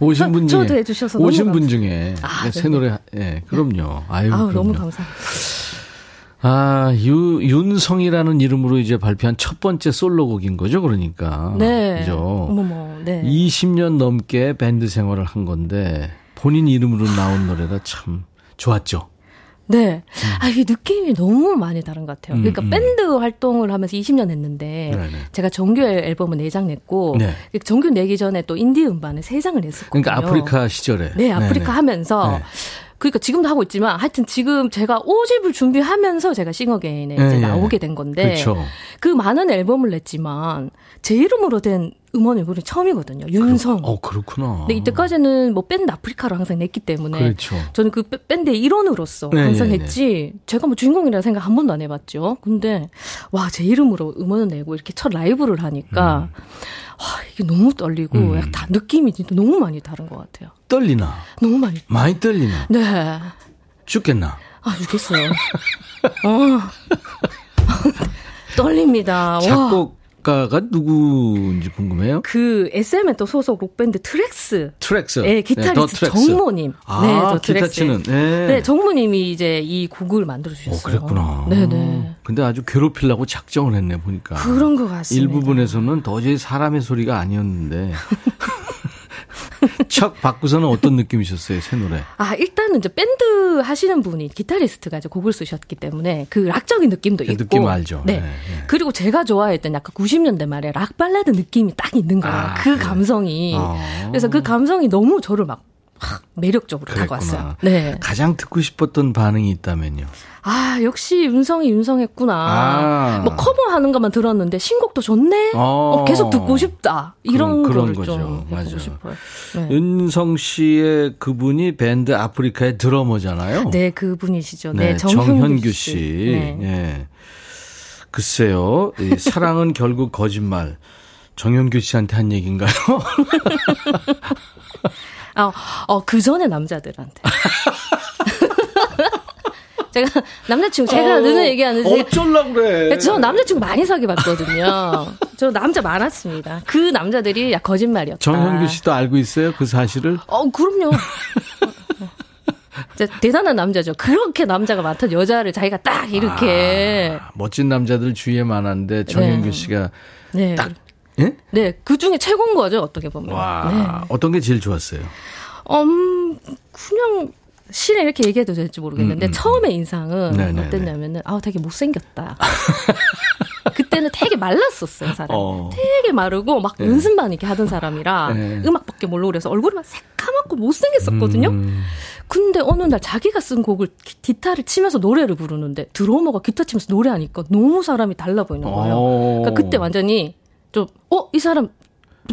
오신 분 중에 초대해 주셔서 오신 분 중에 아, 새 노래 예, 네, 그럼요. 아유, 아유 너무 감사합니다. 아, 유, 윤성이라는 이름으로 이제 발표한 첫 번째 솔로곡인 거죠, 그러니까. 네. 그죠. 어머머, 네. 20년 넘게 밴드 생활을 한 건데, 본인 이름으로 나온 노래가 참 좋았죠. 네. 음. 아, 이 느낌이 너무 많이 다른 것 같아요. 그러니까 음, 음. 밴드 활동을 하면서 20년 했는데, 네네. 제가 정규 앨범을 4장 냈고, 네. 정규 내기 전에 또 인디 음반을 3장을 냈었거든요. 그러니까 아프리카 시절에. 네, 아프리카 네네. 하면서, 네. 그러니까 지금도 하고 있지만 하여튼 지금 제가 5집을 준비하면서 제가 싱어게인에 네, 이제 나오게 된 건데 그쵸. 그 많은 앨범을 냈지만 제 이름으로 된 음원 앨범이 처음이거든요. 윤성. 그, 어 그렇구나. 근데 이때까지는 뭐 밴드 아프리카로 항상 냈기 때문에 그렇죠. 저는 그 밴드의 일원으로서 네, 항상 네, 네. 했지 제가 뭐 주인공이라 생각 한 번도 안 해봤죠. 근데 와 제 이름으로 음원을 내고 이렇게 첫 라이브를 하니까 음. 와, 이게 너무 떨리고 음. 다 느낌이 너무 많이 다른 것 같아요. 떨리나? 너무 많이. 많이 떨리나? 네. 죽겠나? 아, 죽겠어요. 어. 떨립니다. 작곡 작가가 누구인지 궁금해요. 그 SM의 또 소속 록밴드 트렉스. 트렉스. 네, 기타리스트 네, 정모님. 아, 네, 또 기타 치는. 네. 네, 정모님이 이제 이 곡을 만들어 주셨어요. 오, 그랬구나. 네, 네. 근데 아주 괴롭히려고 작정을 했네 보니까. 그런 것 같습니다. 일부분에서는 도저히 사람의 소리가 아니었는데. 척 받고서는 어떤 느낌이셨어요, 새 노래? 아, 일단은 이제 밴드 하시는 분이 기타리스트가 이제 곡을 쓰셨기 때문에 그 락적인 느낌도 그 있고. 느낌 알죠. 네. 네, 네. 그리고 제가 좋아했던 약간 90년대 말에 락 발라드 느낌이 딱 있는 거예요. 아, 그 그래. 감성이. 어. 그래서 그 감성이 너무 저를 막 매력적으로 다가왔어요. 네. 가장 듣고 싶었던 반응이 있다면요. 아, 역시 윤성이 윤성했구나. 아. 뭐 커버하는 것만 들었는데 신곡도 좋네. 어. 어, 계속 듣고 싶다. 이런 그런, 그런 거죠. 맞아. 싶어요. 네. 윤성 씨의 그분이 밴드 아프리카의 드러머잖아요. 네, 그분이시죠. 네, 네 정현규, 정현규 씨. 씨. 네. 네. 글쎄요. 사랑은 결국 거짓말. 정현규 씨한테 한 얘기인가요? 어, 어, 그 전에 남자들한테. 제가 남자친구 제가 어, 늘 얘기하는데 어쩔라 그래. 저 남자친구 많이 사귀 봤거든요. 저 남자 많았습니다. 그 남자들이 야 거짓말이었다. 정현규 씨도 알고 있어요 그 사실을? 어 그럼요. 대단한 남자죠. 그렇게 남자가 많던 여자를 자기가 딱 이렇게 아, 멋진 남자들 주위에 많았는데 정현규 네. 씨가 네. 딱 예? 네, 그 중에 최고인 거죠, 어떻게 보면. 와, 네. 어떤 게 제일 좋았어요? 음, 그냥 실에 이렇게 얘기해도 될지 모르겠는데 음, 음. 처음에 인상은 네네네. 네, 네. 어땠냐면은 아 되게 못생겼다. 그때는 되게 말랐었어요 사람. 어. 되게 마르고 막 네. 연습만 이렇게 하던 사람이라 네. 음악밖에 모르고 그래서 얼굴이 막 새까맣고 못생겼었거든요. 음. 근데 어느 날 자기가 쓴 곡을 기타를 치면서 노래를 부르는데 드러머가 기타 치면서 노래하니까 너무 사람이 달라 보이는 거예요. 어. 그러니까 그때 완전히 좀, 어, 이 사람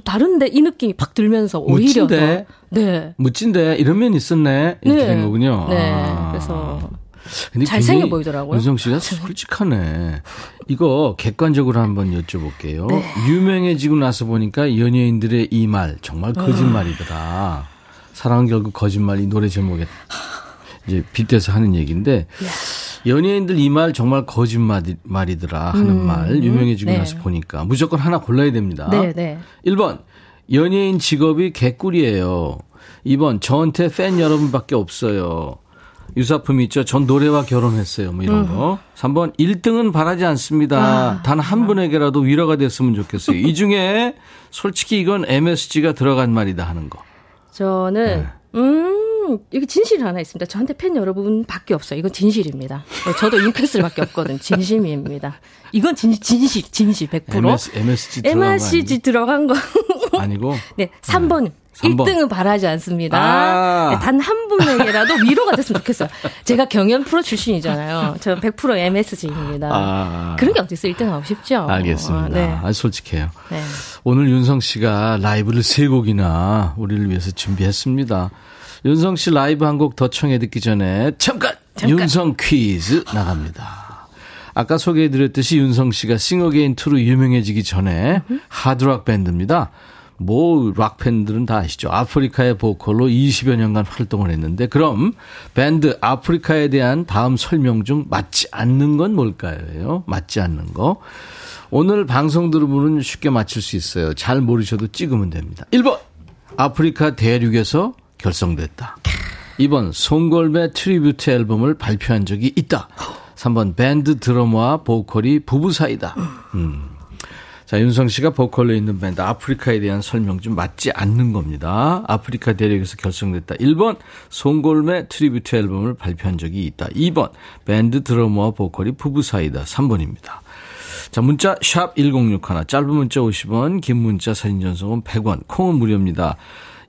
다른데 이 느낌이 팍 들면서 오히려 멋진데? 더, 네. 멋진데 이런 면이 있었네 이렇게 네. 된 거군요. 네. 아. 그래서 잘생겨 보이더라고요. 윤성 씨가 솔직하네. 이거 객관적으로 한번 여쭤볼게요. 네. 유명해지고 나서 보니까 연예인들의 이 말 정말 거짓말이더라. 사랑은 결국 거짓말 이 노래 제목에 이제 빗대서 하는 얘기인데 연예인들 이 말 정말 거짓말이더라 하는 음. 말 유명해지고 네. 나서 보니까 무조건 하나 골라야 됩니다. 네, 네. 1번 연예인 직업이 개꿀이에요. 2번 저한테 팬 여러분밖에 없어요. 유사품 있죠. 전 노래와 결혼했어요. 뭐 이런 음. 거. 3번 1등은 바라지 않습니다. 아. 단한 분에게라도 위로가 됐으면 좋겠어요. 이 중에 솔직히 이건 MSG가 들어간 말이다 하는 거. 저는 네. 음, 이게 진실 하나 있습니다. 저한테 팬 여러분 밖에 없어요. 이건 진실입니다. 저도 인크스밖에 없거든. 진심입니다. 이건 진, 진실, 진실 100%. MS, MSG 들어간 MSG 들어간 거. 아니고? 네, 3번. 네. 3번. 1등은 바라지 않습니다. 아~ 네, 단한 분에게라도 위로가 됐으면 좋겠어요. 제가 경연 프로 출신이잖아요. 저 100% MSG입니다. 아~ 그런 게 어딨어요. 1등 하고 싶죠. 알겠습니다. 아, 네. 아주 솔직해요. 네. 오늘 윤성 씨가 라이브를 세 곡이나 우리를 위해서 준비했습니다. 윤성 씨 라이브 한 곡 더 청해 듣기 전에 잠깐, 잠깐. 윤성 퀴즈 나갑니다. 아까 소개해드렸듯이 윤성 씨가 싱어게인 2로 유명해지기 전에 하드락 밴드입니다. 뭐 락 팬들은 다 아시죠. 아프리카의 보컬로 20여 년간 활동을 했는데 그럼 밴드 아프리카에 대한 다음 설명 중 맞지 않는 건 뭘까요? 맞지 않는 거. 오늘 방송 들으면 쉽게 맞출 수 있어요. 잘 모르셔도 찍으면 됩니다. 1번 아프리카 대륙에서 결성됐다. 2번 송골매 트리뷰트 앨범을 발표한 적이 있다. 3번 밴드 드러머와 보컬이 부부 사이다. 음. 자, 윤성 씨가 보컬로 있는 밴드 아프리카에 대한 설명 좀 맞지 않는 겁니다. 아프리카 대륙에서 결성됐다. 1번, 송골매 트리뷰트 앨범을 발표한 적이 있다. 2번, 밴드 드러머와 보컬이 부부 사이다. 3번입니다. 자, 문자 샵 1061, 짧은 문자 50원, 긴 문자 사진 전송은 100원, 콩은 무료입니다.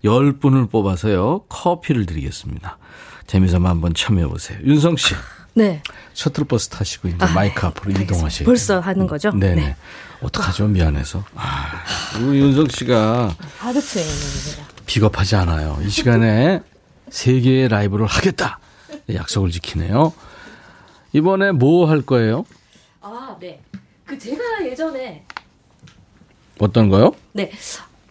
10분을 뽑아서요, 커피를 드리겠습니다. 재미삼아 한번 참여해 보세요. 윤성 씨. 네. 셔틀버스 타시고 이제 아, 마이크 앞으로 이동하시고 벌써 하는 거죠? 네네. 네. 어떡하죠? 미안해서. 아, 우리 윤석 씨가 하드 트레이닝입니다. 비겁하지 않아요. 이 시간에 세 개의 라이브를 하겠다. 약속을 지키네요. 이번에 뭐 할 거예요? 아, 네. 그 제가 예전에 어떤 거요? 네.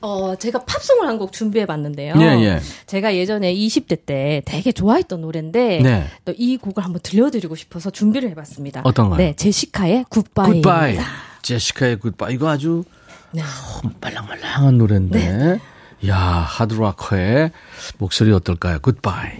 어, 제가 팝송을 한 곡 준비해 봤는데요. 예, 예. 제가 예전에 20대 때 되게 좋아했던 노래인데 네. 또이 곡을 한번 들려드리고 싶어서 준비를 해봤습니다. 어떤 거요? 네, 제시카의 굿바이. 굿바이. 제시카의 굿바이. 이거 아주 네. 어, 말랑말랑한 노래인데. 네. 야 하드락커의 목소리 어떨까요? 굿바이.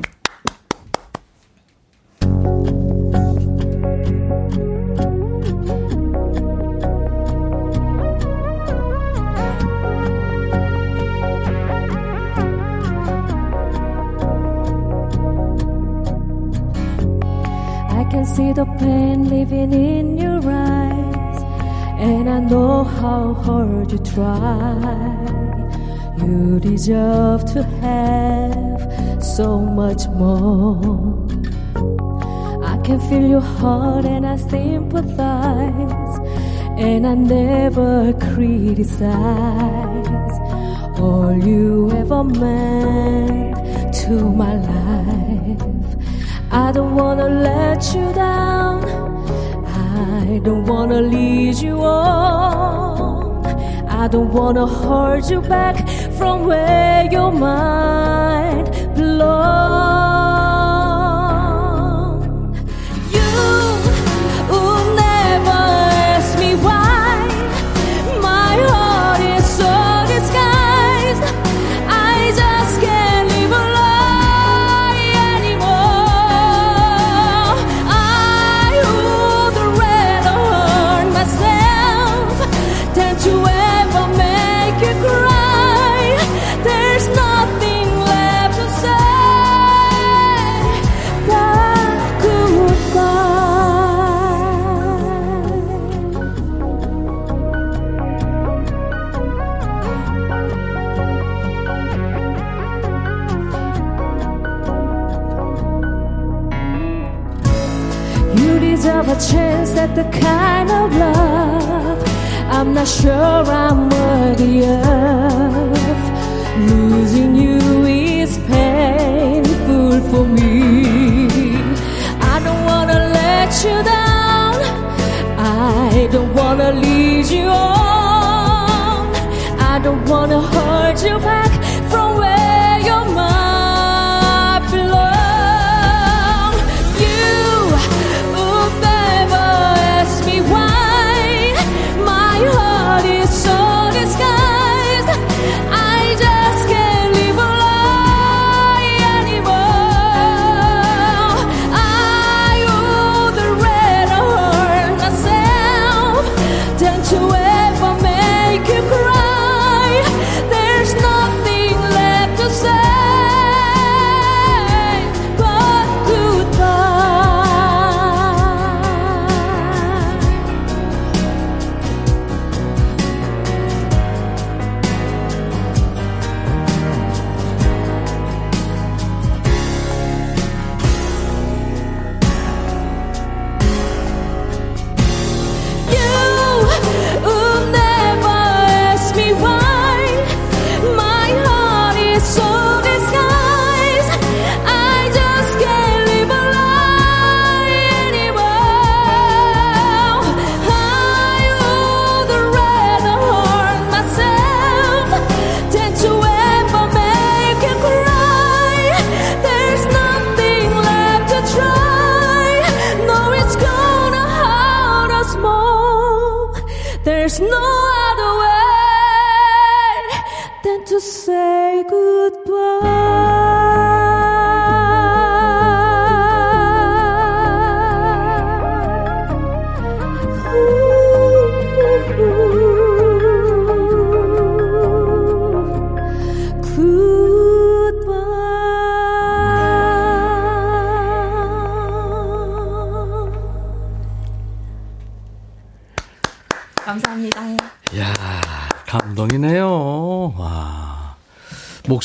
See the pain living in your eyes, and I know how hard you try. You deserve to have so much more. I can feel your heart and I sympathize, and I never criticize all you ever meant to my life. I don't wanna let you down. I don't wanna lead you on. I don't wanna hold you back from where your mind belongs.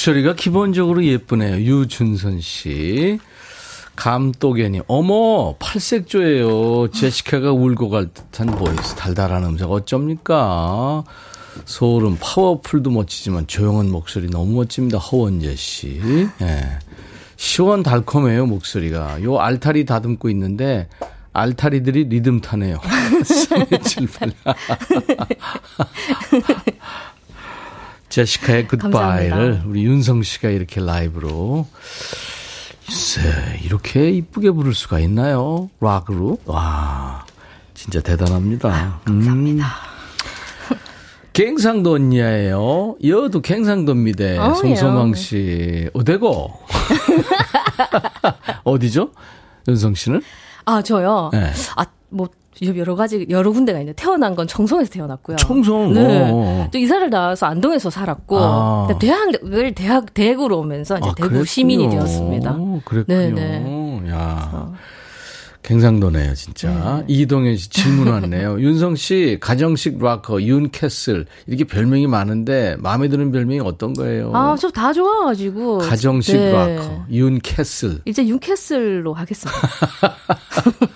목소리가 기본적으로 예쁘네요. 유준선 씨. 감독애님, 어머, 팔색조예요. 제시카가 울고 갈 듯한 보이스, 달달한 음색, 어쩝니까? 소름, 파워풀도 멋지지만 조용한 목소리 너무 멋집니다. 허원재 씨. 예. 시원 달콤해요, 목소리가. 요 알타리 다듬고 있는데, 알타리들이 리듬 타네요. 3278. 제시카의 굿바이를. 우리 윤성 씨가 이렇게 라이브로 글쎄 이렇게 이쁘게 부를 수가 있나요? 락으로? 와 진짜 대단합니다. 감사합니다. 갱상도 언니예요. 여도 갱상도입니다. 어, 송소망 예. 씨. 어디고? 어디죠? 윤성 씨는? 아, 저요? 네. 아, 뭐, 여러 가지, 여러 군데가 있는데, 태어난 건 청송에서 태어났고요. 청송? 네. 어. 또 이사를 나와서 안동에서 살았고, 아. 근데 대학을, 대학, 대구로 오면서 이제 아, 대구 그랬군요. 시민이 되었습니다. 그랬군요. 네, 야. 갱상도네요, 진짜. 이동현 씨 질문 왔네요. 윤성 씨, 가정식 락커, 윤캐슬. 이렇게 별명이 많은데, 마음에 드는 별명이 어떤 거예요? 아, 저 다 좋아가지고. 가정식 네. 락커, 윤캐슬. 이제 윤캐슬로 하겠습니다.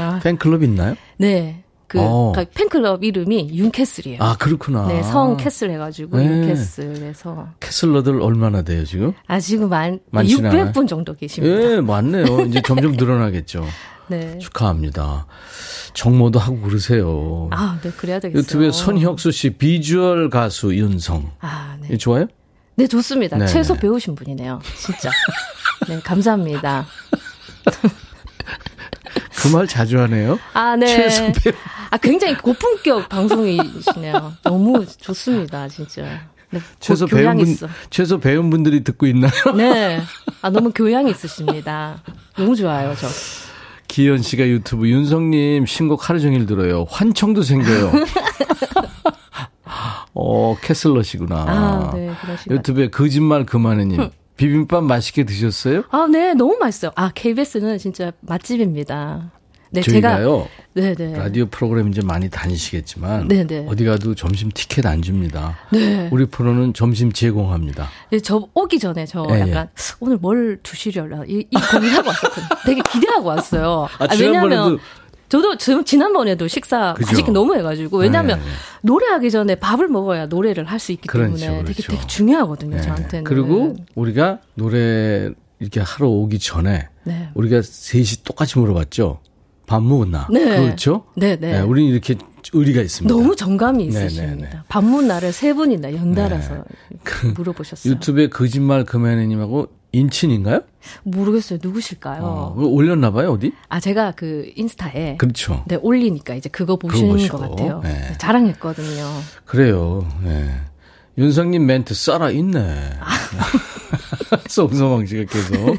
아, 팬클럽 있나요? 네. 그, 어. 그러니까 팬클럽 이름이 윤캐슬이에요. 아, 그렇구나. 네, 성 castle 해가지고 네. 윤캐슬에서. 캐슬러들 얼마나 돼요, 지금? 아, 지금 않아요? 600분 정도 계십니다. 예, 많네요. 이제 점점 늘어나겠죠. 네. 축하합니다. 정모도 하고 그러세요. 아, 네, 그래야 되겠어요. 유튜브에 손혁수 씨, 비주얼 가수 윤성. 아, 네. 이 좋아요? 네, 좋습니다. 네, 최소 네. 배우신 분이네요. 진짜. 네, 감사합니다. 그 말 자주 하네요. 아, 네. 최소 배우. 아, 굉장히 고품격 방송이시네요. 너무 좋습니다, 진짜. 네, 최소 배운 분. 최소 배운 분들이 듣고 있나요? 네. 아, 너무 교양 있으십니다. 너무 좋아요, 저. 기현 씨가 유튜브 윤성님 신곡 하루 종일 들어요. 환청도 생겨요. 어, 캐슬러시구나. 아, 네. 유튜브에 거짓말 그만해님. 비빔밥 맛있게 드셨어요? 아, 네, 너무 맛있어요. 아, KBS는 진짜 맛집입니다. 네, 제가. 저희가요. 네네. 라디오 프로그램 이제 많이 다니시겠지만 네네. 어디 가도 점심 티켓 안 줍니다. 네. 우리 프로는 점심 제공합니다. 네, 저 오기 전에 저 예, 약간 오늘 뭘 주시려나 이, 이 고민하고 왔었거든요. 되게 기대하고 왔어요. 아, 왜냐면 지난번에도- 저도 지- 지난번에도 식사 그죠? 맛있게 너무 해가지고 왜냐면 네, 네. 노래하기 전에 밥을 먹어야 노래를 할 수 있기 그렇죠, 때문에 되게 그렇죠. 되게 중요하거든요 네. 저한테는. 그리고 우리가 노래 이렇게 하러 오기 전에 네. 우리가 셋이 똑같이 물어봤죠. 밥 먹었나? 네. 그렇죠? 네, 네. 우리는 이렇게 의리가 있습니다. 너무 정감이 있으십니다. 네네네. 반문 날을 세 분이나 연달아서 네. 그 물어보셨어요. 유튜브에 거짓말 금연애님하고 인친인가요? 모르겠어요. 누구실까요? 어, 올렸나 봐요, 어디? 아, 제가 그 인스타에 그렇죠. 네, 올리니까 이제 그거 보시는 것 같아요. 네. 자랑했거든요. 그래요. 네. 윤성님 멘트 썰아 있네. 송소망 씨가 계속.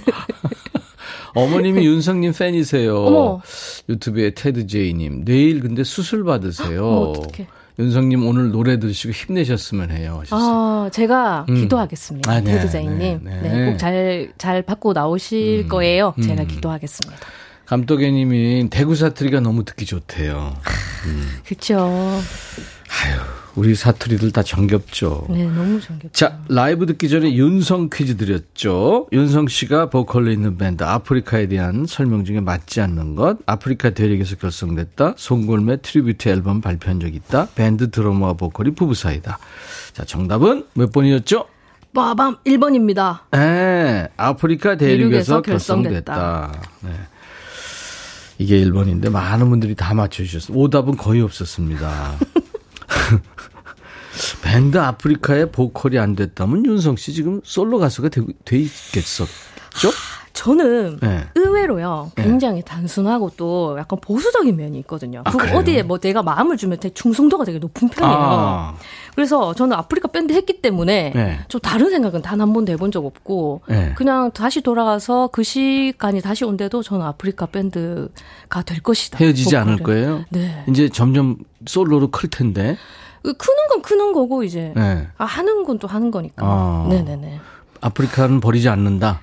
어머님이 윤성님 팬이세요. 어머. 유튜브에 테드 제이님. 내일 근데 수술 받으세요. 어, 어떡해. 윤성님 오늘 노래 들으시고 힘내셨으면 해요. 하셨어요. 아, 제가 음. 기도하겠습니다. 아, 네, 테드 제이님. 네, 네. 네, 꼭 잘, 잘 받고 나오실 음, 거예요. 음. 제가 기도하겠습니다. 감독애님이 대구 사투리가 너무 듣기 좋대요. 음. 그렇죠. 아유, 우리 사투리들 다 정겹죠. 네, 너무 정겹죠. 자, 라이브 듣기 전에 윤성 퀴즈 드렸죠. 윤성 씨가 보컬로 있는 밴드 아프리카에 대한 설명 중에 맞지 않는 것. 아프리카 대륙에서 결성됐다. 송골매 트리뷰트 앨범 발표한 적 있다. 밴드 드러머와 보컬이 부부 사이다. 자, 정답은 몇 번이었죠? 빠밤 1번입니다. 네, 아프리카 대륙에서, 대륙에서 결성됐다. 결성됐다. 네. 이게 1번인데 많은 분들이 다 맞춰주셨어요. 오답은 거의 없었습니다. 밴드 아프리카의 보컬이 안 됐다면 윤성 씨 지금 솔로 가수가 되, 돼 있겠었죠? 저는 네. 의외로요 네. 굉장히 네. 단순하고 또 약간 보수적인 면이 있거든요. 아, 그 어디에 뭐 내가 마음을 주면 되게 중성도가 되게 높은 편이에요. 아. 그래서 저는 아프리카 밴드 했기 때문에 네. 좀 다른 생각은 단 한 번도 해본 적 없고 네. 그냥 다시 돌아가서 그 시간이 다시 온데도 저는 아프리카 밴드가 될 것이다. 헤어지지 보컬은. 않을 거예요. 네. 이제 점점 솔로로 클 텐데. 그 크는 건 크는 거고 이제 네. 아, 하는 건 또 하는 거니까. 아. 네네네. 아프리카는 버리지 않는다.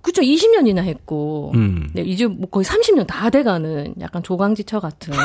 그쵸 20년이나 했고 음. 네, 이제 뭐 거의 30년 다 돼가는 약간 조강지처 같은.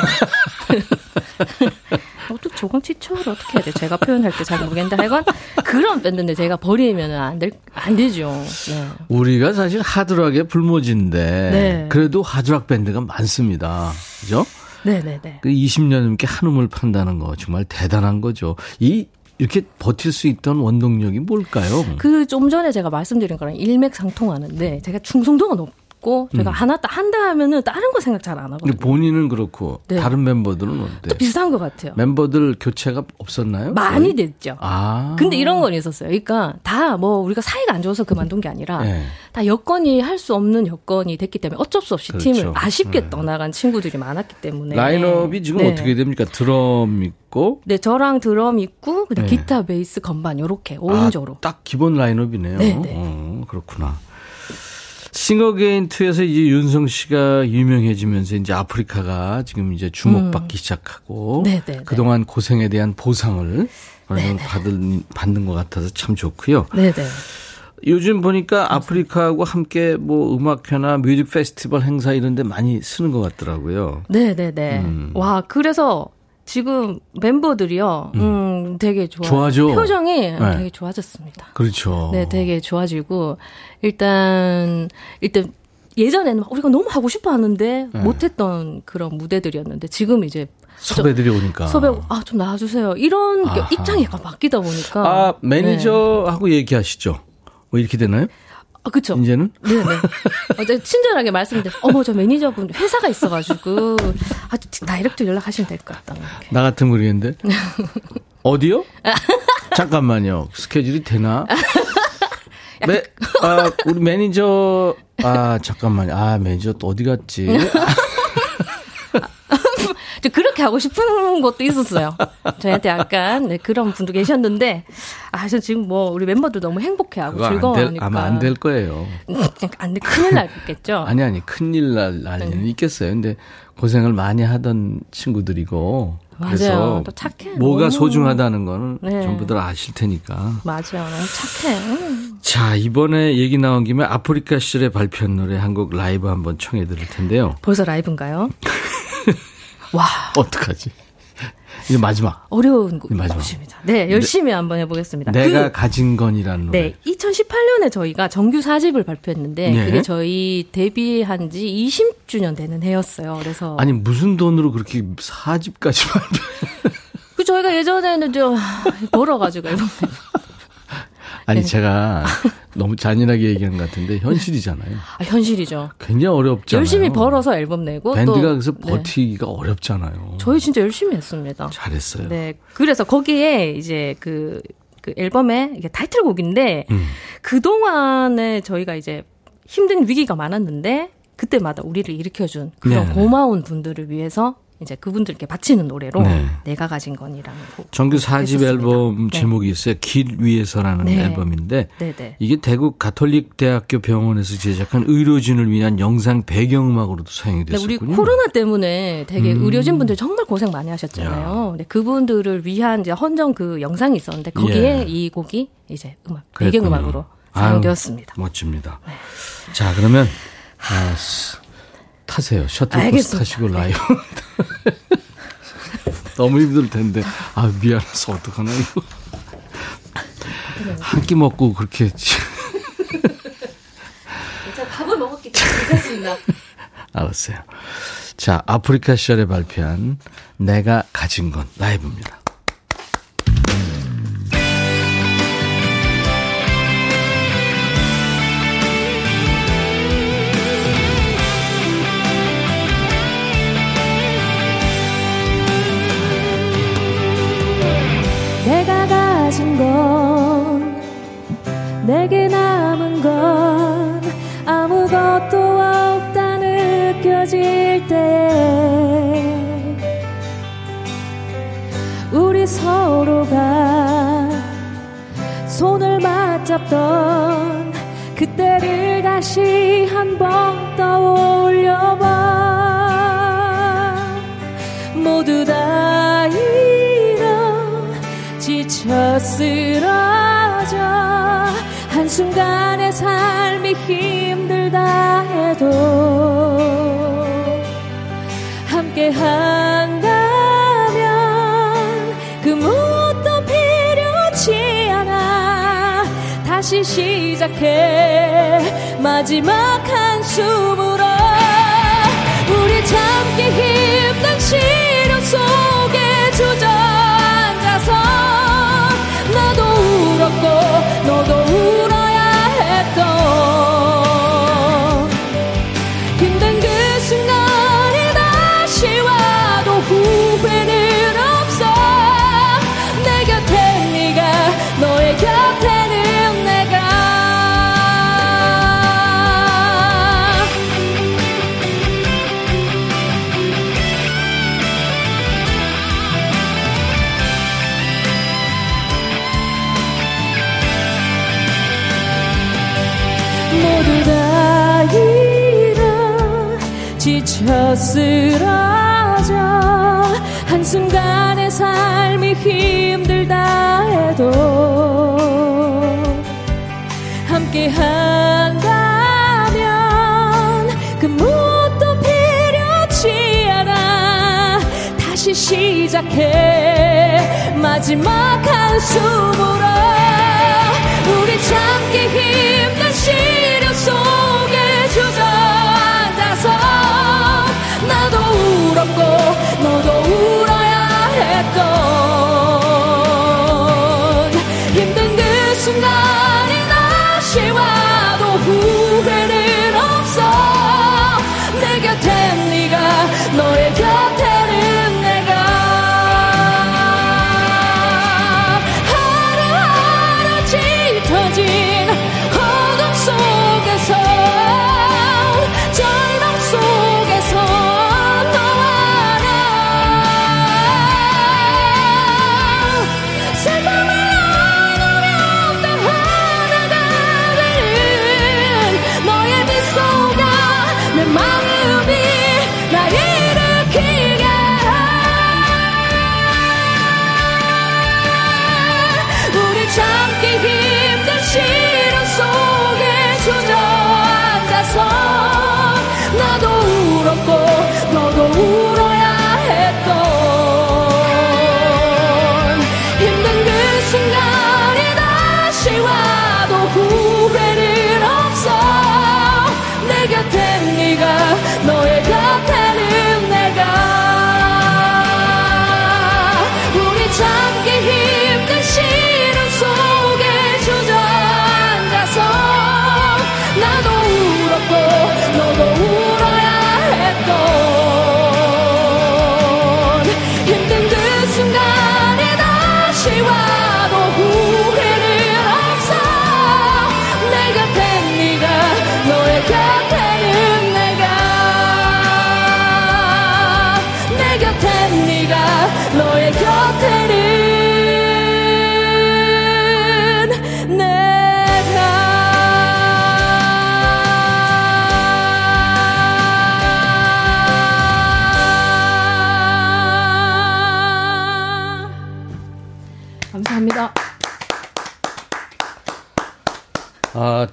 어떻게 조강지처를 어떻게 해야 돼? 제가 표현할 때 잘 모르겠는데 하여간 그런 밴드인데 제가 버리면 안, 될, 안 되죠. 네. 우리가 사실 하드락의 불모지인데 네. 그래도 하드락 밴드가 많습니다. 그죠? 네네네. 그 20년 넘게 한음을 판다는 거 정말 대단한 거죠. 이 이렇게 버틸 수 있던 원동력이 뭘까요? 그 좀 전에 제가 말씀드린 거랑 일맥상통하는데 제가 충성도가 높 있고 제가 음. 하나 한다 하면은 다른 거 생각 잘 안 하거든요. 근데 본인은 그렇고 네. 다른 멤버들은 어때? 또 비슷한 것 같아요. 멤버들 교체가 없었나요? 많이 거의? 됐죠. 아. 근데 이런 건 있었어요. 그러니까 다 뭐 우리가 사이가 안 좋아서 그만둔 게 아니라 네. 다 여건이 할 수 없는 여건이 됐기 때문에 어쩔 수 없이 그렇죠. 팀을 아쉽게 네. 떠나간 친구들이 많았기 때문에 라인업이 지금 네. 어떻게 됩니까? 드럼 있고 네, 저랑 드럼 있고 그다음 네. 기타, 베이스, 건반 요렇게 5인조로. 아, 딱 기본 라인업이네요. 네, 네. 어, 그렇구나. 싱어게인 2에서 이제 윤성 씨가 유명해지면서 이제 아프리카가 지금 이제 주목받기 음. 시작하고 네네네. 네, 네. 그동안 고생에 대한 보상을 받은 받는 것 같아서 참 좋고요. 네네. 요즘 보니까 아프리카하고 함께 뭐 음악회나 뮤직 페스티벌 행사 이런 데 많이 서는 것 같더라고요. 네네네. 음. 와, 그래서 지금 멤버들이요, 음, 음 되게 좋아. 좋아져. 표정이 네. 되게 좋아졌습니다. 그렇죠. 네, 되게 좋아지고, 일단, 일단, 예전에는 우리가 너무 하고 싶어 하는데, 네. 못했던 그런 무대들이었는데, 지금 이제. 섭외들이 오니까. 섭외, 아, 좀 나와주세요. 이런 아하. 입장이 약간 바뀌다 보니까. 아, 매니저하고 네. 얘기하시죠. 뭐 이렇게 되나요? 아, 그쵸. 이제는? 네네. 어제 친절하게 말씀드렸 어머, 저 매니저분 회사가 있어가지고, 아, 다이렉트 연락하시면 될 것 같다. 나 같은 모르겠는데. 어디요? 잠깐만요. 스케줄이 되나? 매, 아, 우리 매니저, 아, 잠깐만요. 아, 매니저 또 어디 갔지? 그렇게 하고 싶은 것도 있었어요. 저희한테 약간 네, 그런 분도 계셨는데 아, 저 지금 뭐 우리 멤버들 너무 행복해하고 즐거워하니까 아마 안 될 거예요. 안 돼, 큰일 날겠죠. 아니 아니 큰일 날 날리는 네. 있겠어요. 근데 고생을 많이 하던 친구들이고 맞아요. 그래서 또 착해. 뭐가 너무. 소중하다는 거는 네. 전부들 아실 테니까. 맞아요. 착해. 자, 이번에 얘기 나온 김에 아프리카 시절에 발표한 노래 한 곡 라이브 한번 청해 드릴 텐데요. 벌써 라이브인가요? 와. 어떡하지? 이제 마지막. 어려운 곳입니다. 네, 열심히 네, 한번 해보겠습니다. 내가 그, 가진 건이라는 노래. 네, 2018년에 저희가 정규 4집을 발표했는데 네. 그게 저희 데뷔한 지 20주년 되는 해였어요. 그래서 아니 무슨 돈으로 그렇게 4집까지 발표? 그 저희가 예전에는 좀 벌어가지고 아니 네. 제가 너무 잔인하게 얘기한 것 같은데 현실이잖아요. 아, 현실이죠. 굉장히 어렵잖아요. 열심히 벌어서 앨범 내고 밴드가 또, 그래서 네. 버티기가 네. 어렵잖아요. 저희 진짜 열심히 했습니다. 잘했어요. 네. 그래서 거기에 이제 그, 그 앨범의 이게 타이틀곡인데 음. 그동안에 저희가 이제 힘든 위기가 많았는데 그때마다 우리를 일으켜준 그런 네. 고마운 분들을 위해서 이제 그분들께 바치는 노래로 네. 내가 가진 건이라는 곡. 정규 4집 앨범 네. 제목이 있어요. 길 위에서라는 네. 앨범인데 네, 네. 이게 대구 가톨릭 대학교 병원에서 제작한 의료진을 위한 영상 배경음악으로도 사용이 됐었군요. 우리 코로나 때문에 되게 음. 의료진 분들 정말 고생 많이 하셨잖아요. 근데 그분들을 위한 이제 헌정 그 영상이 있었는데 거기에 예. 이 곡이 이제 음악 배경음악으로 사용되었습니다. 멋집니다. 네. 자 그러면 아, 타세요. 셔틀버스 타시고 라이브. 너무 힘들 텐데. 아, 미안해서 어떡하나, 이거. 한 끼 먹고 그렇게. 자, 밥을 먹었기 때문에 괜찮습니다. 알았어요. 자, 아프리카 시절에 발표한 내가 가진 건 라이브입니다. 가진 건 내게 남은 건 아무것도 없다 느껴질 때 우리 서로가 손을 맞잡던 그때를 다시 한 번 떠올려봐 쓰러져 한순간의 삶이 힘들다 해도 함께 한다면 그 무엇도 필요치 않아. 다시 시작해. 마지막 한숨으로 우리 참기 힘든 시련 속 울 쓰러져 한순간의 삶이 힘들다 해도 함께 한다면 그 무엇도 필요치 않아. 다시 시작해. 마지막 한숨으로 우리 참기 힘든 시련 속 울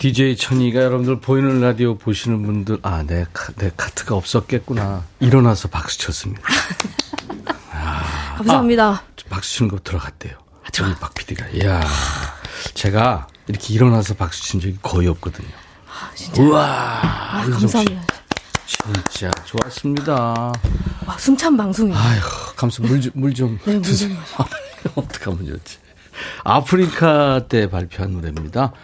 DJ 천이가 여러분들 보이는 라디오 보시는 분들, 아, 내, 내 카트가 없었겠구나. 일어나서 박수 쳤습니다. 아, 감사합니다. 아, 박수 치는 거 들어갔대요. 저기 박 PD가. 이야, 제가 이렇게 일어나서 박수 친 적이 거의 없거든요. 아, 진짜. 우와. 아, 감사합니다. 진짜 좋았습니다. 와, 숨찬 방송이에요. 아휴, 감사 물, 좀, 물 좀. 네, 물 좀. 어떡하면 좋지. 아프리카 때 발표한 노래입니다.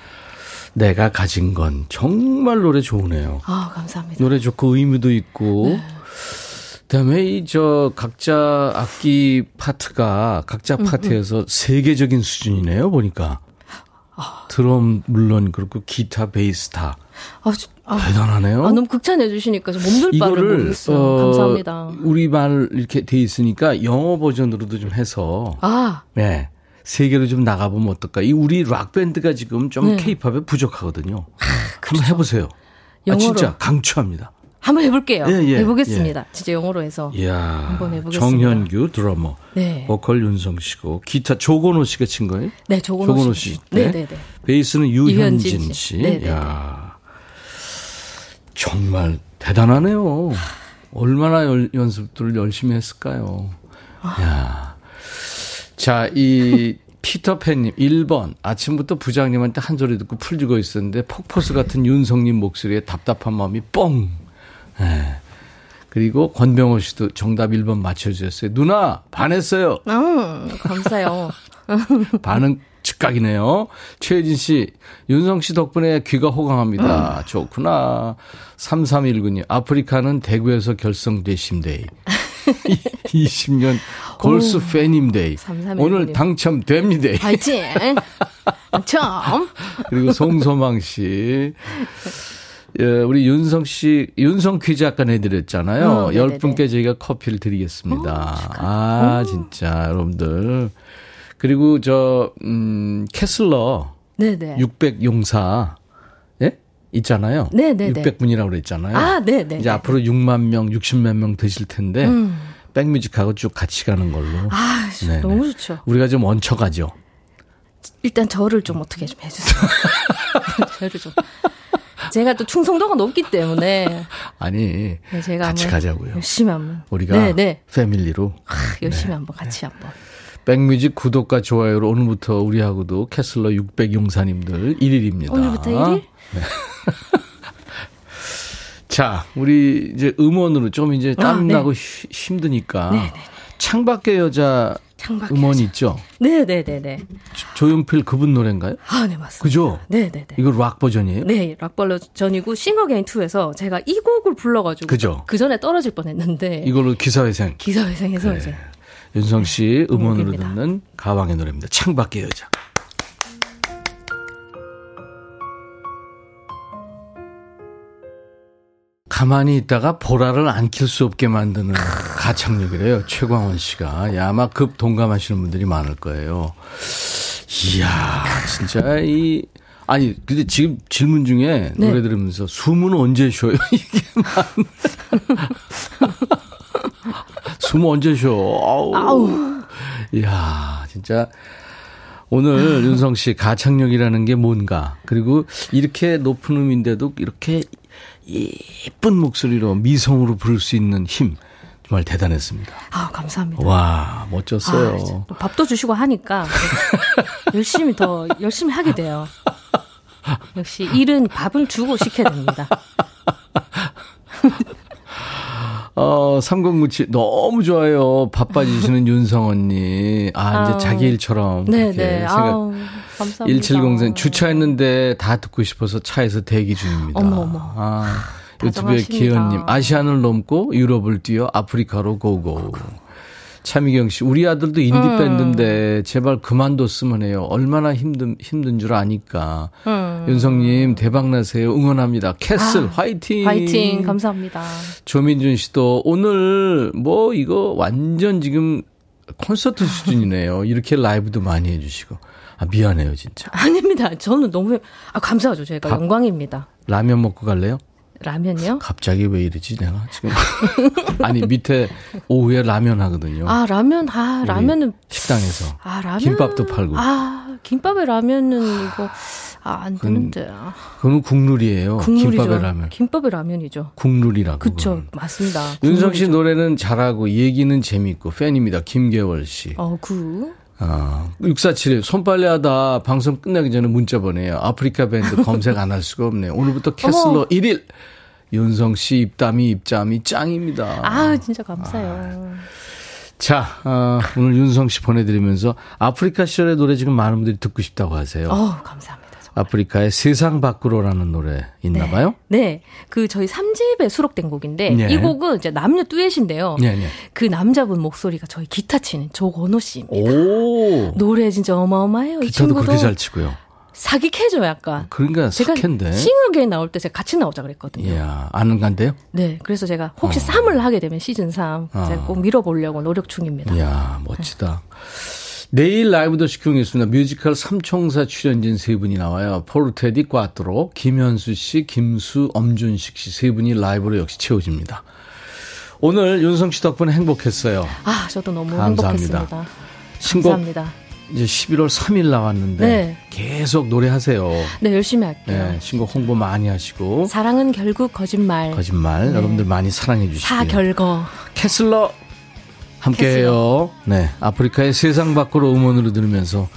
내가 가진 건 정말 노래 좋으네요. 아, 감사합니다. 노래 좋고 의미도 있고. 네. 그다음에 이 저 각자 악기 파트가 각자 음, 파트에서 음, 음. 세계적인 수준이네요 보니까 아. 드럼 물론 그렇고 기타 베이스 다 아, 아, 대단하네요. 아, 너무 극찬해 주시니까 몸둘 바를 모르겠어요. 어, 감사합니다. 우리 말 이렇게 돼 있으니까 영어 버전으로도 좀 해서 아. 네. 세계로 좀 나가보면 어떨까? 이 우리 락 밴드가 지금 좀 네. 케이팝에 부족하거든요. 아, 그렇죠. 한번 해보세요. 영어로. 아, 진짜 강추합니다. 한번 해볼게요. 예, 예, 해보겠습니다. 예. 진짜 영어로 해서 이야, 한번 해보겠습니다. 정현규 드러머, 네. 보컬 윤성 씨고 기타 조건호 씨가 친 거예요? 네, 조건호, 조건호 씨. 네. 네, 네, 네. 베이스는 유현진, 씨. 씨. 네, 네, 야, 정말 대단하네요. 얼마나 열, 연습들을 열심히 했을까요? 아. 야. 자, 이 피터팬님 1번 아침부터 부장님한테 한 소리 듣고 풀지고 있었는데 폭포수 같은 윤성님 목소리에 답답한 마음이 뻥. 네. 그리고 권병호 씨도 정답 1번 맞춰주셨어요. 누나 반했어요. 음, 감사해요. 반응 즉각이네요. 최혜진 씨, 윤성 씨 덕분에 귀가 호강합니다. 음. 좋구나. 3319님, 아프리카는 대구에서 결성되심데이. 20년 골수 오, 팬임데이. 오늘 당첨됩니다. 파이팅! 당첨! 그리고 송소망 씨. 예, 우리 윤성 씨, 윤성 퀴즈 아까 내드렸잖아요. 어, 열 분께 저희가 커피를 드리겠습니다. 오, 아, 오. 진짜, 여러분들. 그리고 저, 음, 캐슬러. 네네. 600 용사. 예? 있잖아요. 네네네. 600분이라고 그랬잖아요. 아, 네 네. 이제 앞으로 6만 명, 60만 명 되실 텐데. 음. 백뮤직하고 쭉 같이 가는 걸로. 아, 네네. 너무 좋죠. 우리가 좀 얹혀 가죠. 일단 저를 좀 어떻게 좀 해주세요. 저를 좀. 제가 또 충성도가 높기 때문에. 아니. 네, 제가 같이 가자고요. 열심히 한번. 우리가 네, 네. 패밀리로. 아, 열심히 네. 한번 같이 한번. 백뮤직 구독과 좋아요로 오늘부터 우리하고도 캐슬러 600 용사님들 1일입니다. 오늘부터 1일? 네. 자, 우리 이제 음원으로 좀 이제 땀나고 아, 네. 힘드니까 네네. 창밖의 여자 창밖의 음원 여자. 있죠? 네네네네. 조용필 그분 노래인가요? 아, 네, 맞습니다. 그죠? 네네네. 이거 락 버전이에요? 네, 락 버전이고 싱어게인 2에서 제가 이 곡을 불러가지고 그죠? 그 전에 떨어질 뻔 했는데 이걸로 기사회생. 기사회생해서 네. 이제 윤성 씨 네, 음원으로 듣는 가왕의 노래입니다. 창밖의 여자. 가만히 있다가 보라를 안킬 수 없게 만드는 가창력이래요. 최광원 씨가. 야, 아마 급 동감하시는 분들이 많을 거예요. 이야, 진짜 이, 아니, 근데 지금 질문 중에 네. 노래 들으면서 숨은 언제 쉬어요? 이게 숨 언제 쉬어? 아우. 아우. 이야, 진짜. 오늘 윤성 씨 가창력이라는 게 뭔가 그리고 이렇게 높은 음인데도 이렇게 예쁜 목소리로 미성으로 부를 수 있는 힘 정말 대단했습니다. 아 감사합니다. 와 멋졌어요. 아, 밥도 주시고 하니까 열심히 더 열심히 하게 돼요. 역시 일은 밥을 주고 시켜야 됩니다. 어, 3097 너무 좋아요. 바빠지시는 윤성 언니. 아, 이제 아우. 자기 일처럼. 네네. 네. 생각. 아우, 감사합니다. 1704 주차했는데 다 듣고 싶어서 차에서 대기 중입니다. 어머, 어머. 아, 유튜브에 기현님. 아시아를 넘고 유럽을 뛰어 아프리카로 go go. 차미경 씨, 우리 아들도 인디밴드인데 음. 제발 그만뒀으면 해요. 얼마나 힘든 힘든 줄 아니까. 음. 윤성님 대박 나세요. 응원합니다. 캐슬 아, 화이팅. 화이팅 감사합니다. 조민준 씨도 오늘 뭐 이거 완전 지금 콘서트 수준이네요. 이렇게 라이브도 많이 해주시고. 아 미안해요 진짜. 아닙니다. 저는 너무 아 감사하죠. 제가 밥, 영광입니다. 라면 먹고 갈래요? 라면요? 갑자기 왜 이러지 내가 지금 아니 밑에 오후에 라면 하거든요. 아 라면 아 라면은 식당에서 아 라면 김밥도 팔고 아 김밥에 라면은 이거 아, 안 되는데. 아. 그건 국룰이에요. 국룰이죠. 김밥에 라면. 김밥에 라면이죠. 국룰이라고. 그쵸. 맞습니다. 윤성 씨 노래는 잘하고 얘기는 재밌고 팬입니다. 김계월 씨. 어, 그. 아, 647에 손빨래 하다 방송 끝나기 전에 문자 보내요. 아프리카 밴드 검색 안 할 수가 없네요. 오늘부터 캐슬러 1일. 윤성 씨 입담이 입잠이 짱입니다. 아, 진짜 감사해요. 아. 자, 어, 오늘 윤성 씨 보내드리면서 아프리카 시절의 노래 지금 많은 분들이 듣고 싶다고 하세요. 어, 감사합니다. 아프리카의 세상 밖으로라는 노래 있나 네. 봐요? 네. 그 저희 3집에 수록된 곡인데 네. 이 곡은 이제 남녀 듀엣인데요. 네, 네. 그 남자분 목소리가 저희 기타 치는 조건호 씨입니다. 오. 노래 진짜 어마어마해요. 기타도 이 친구도 그렇게 잘 치고요. 사기캐죠, 약간. 그러니까 사캔데. 싱어게인 나올 때 제가 같이 나오자 그랬거든요. 이야, 아는 간데요? 네. 그래서 제가 혹시 어. 3을 하게 되면 시즌 3 어. 제가 꼭 밀어보려고 노력 중입니다. 이야, 멋지다. 내일 라이브도 시켜보겠습니다. 뮤지컬 삼총사 출연진 세 분이 나와요. 포르테 디 콰트로, 김현수 씨, 김수, 엄준식 씨 세 분이 라이브로 역시 채워집니다. 오늘 윤성 씨 덕분에 행복했어요. 아, 저도 너무 감사합니다. 행복했습니다. 신곡 감사합니다. 이제 11월 3일 나왔는데 네. 계속 노래하세요. 네, 열심히 할게요. 네, 신곡 홍보 많이 하시고. 사랑은 결국 거짓말. 거짓말. 네. 여러분들 많이 사랑해 주시고. 사결거. 캐슬러 함께해요. 네, 아프리카의 세상 밖으로 음원으로 들으면서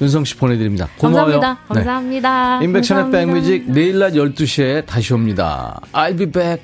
윤성 씨 보내드립니다. 고마워요. 감사합니다. 감사합니다. 네. 인백션의 백뮤직 내일 낮 12시에 다시 옵니다. I'll be back.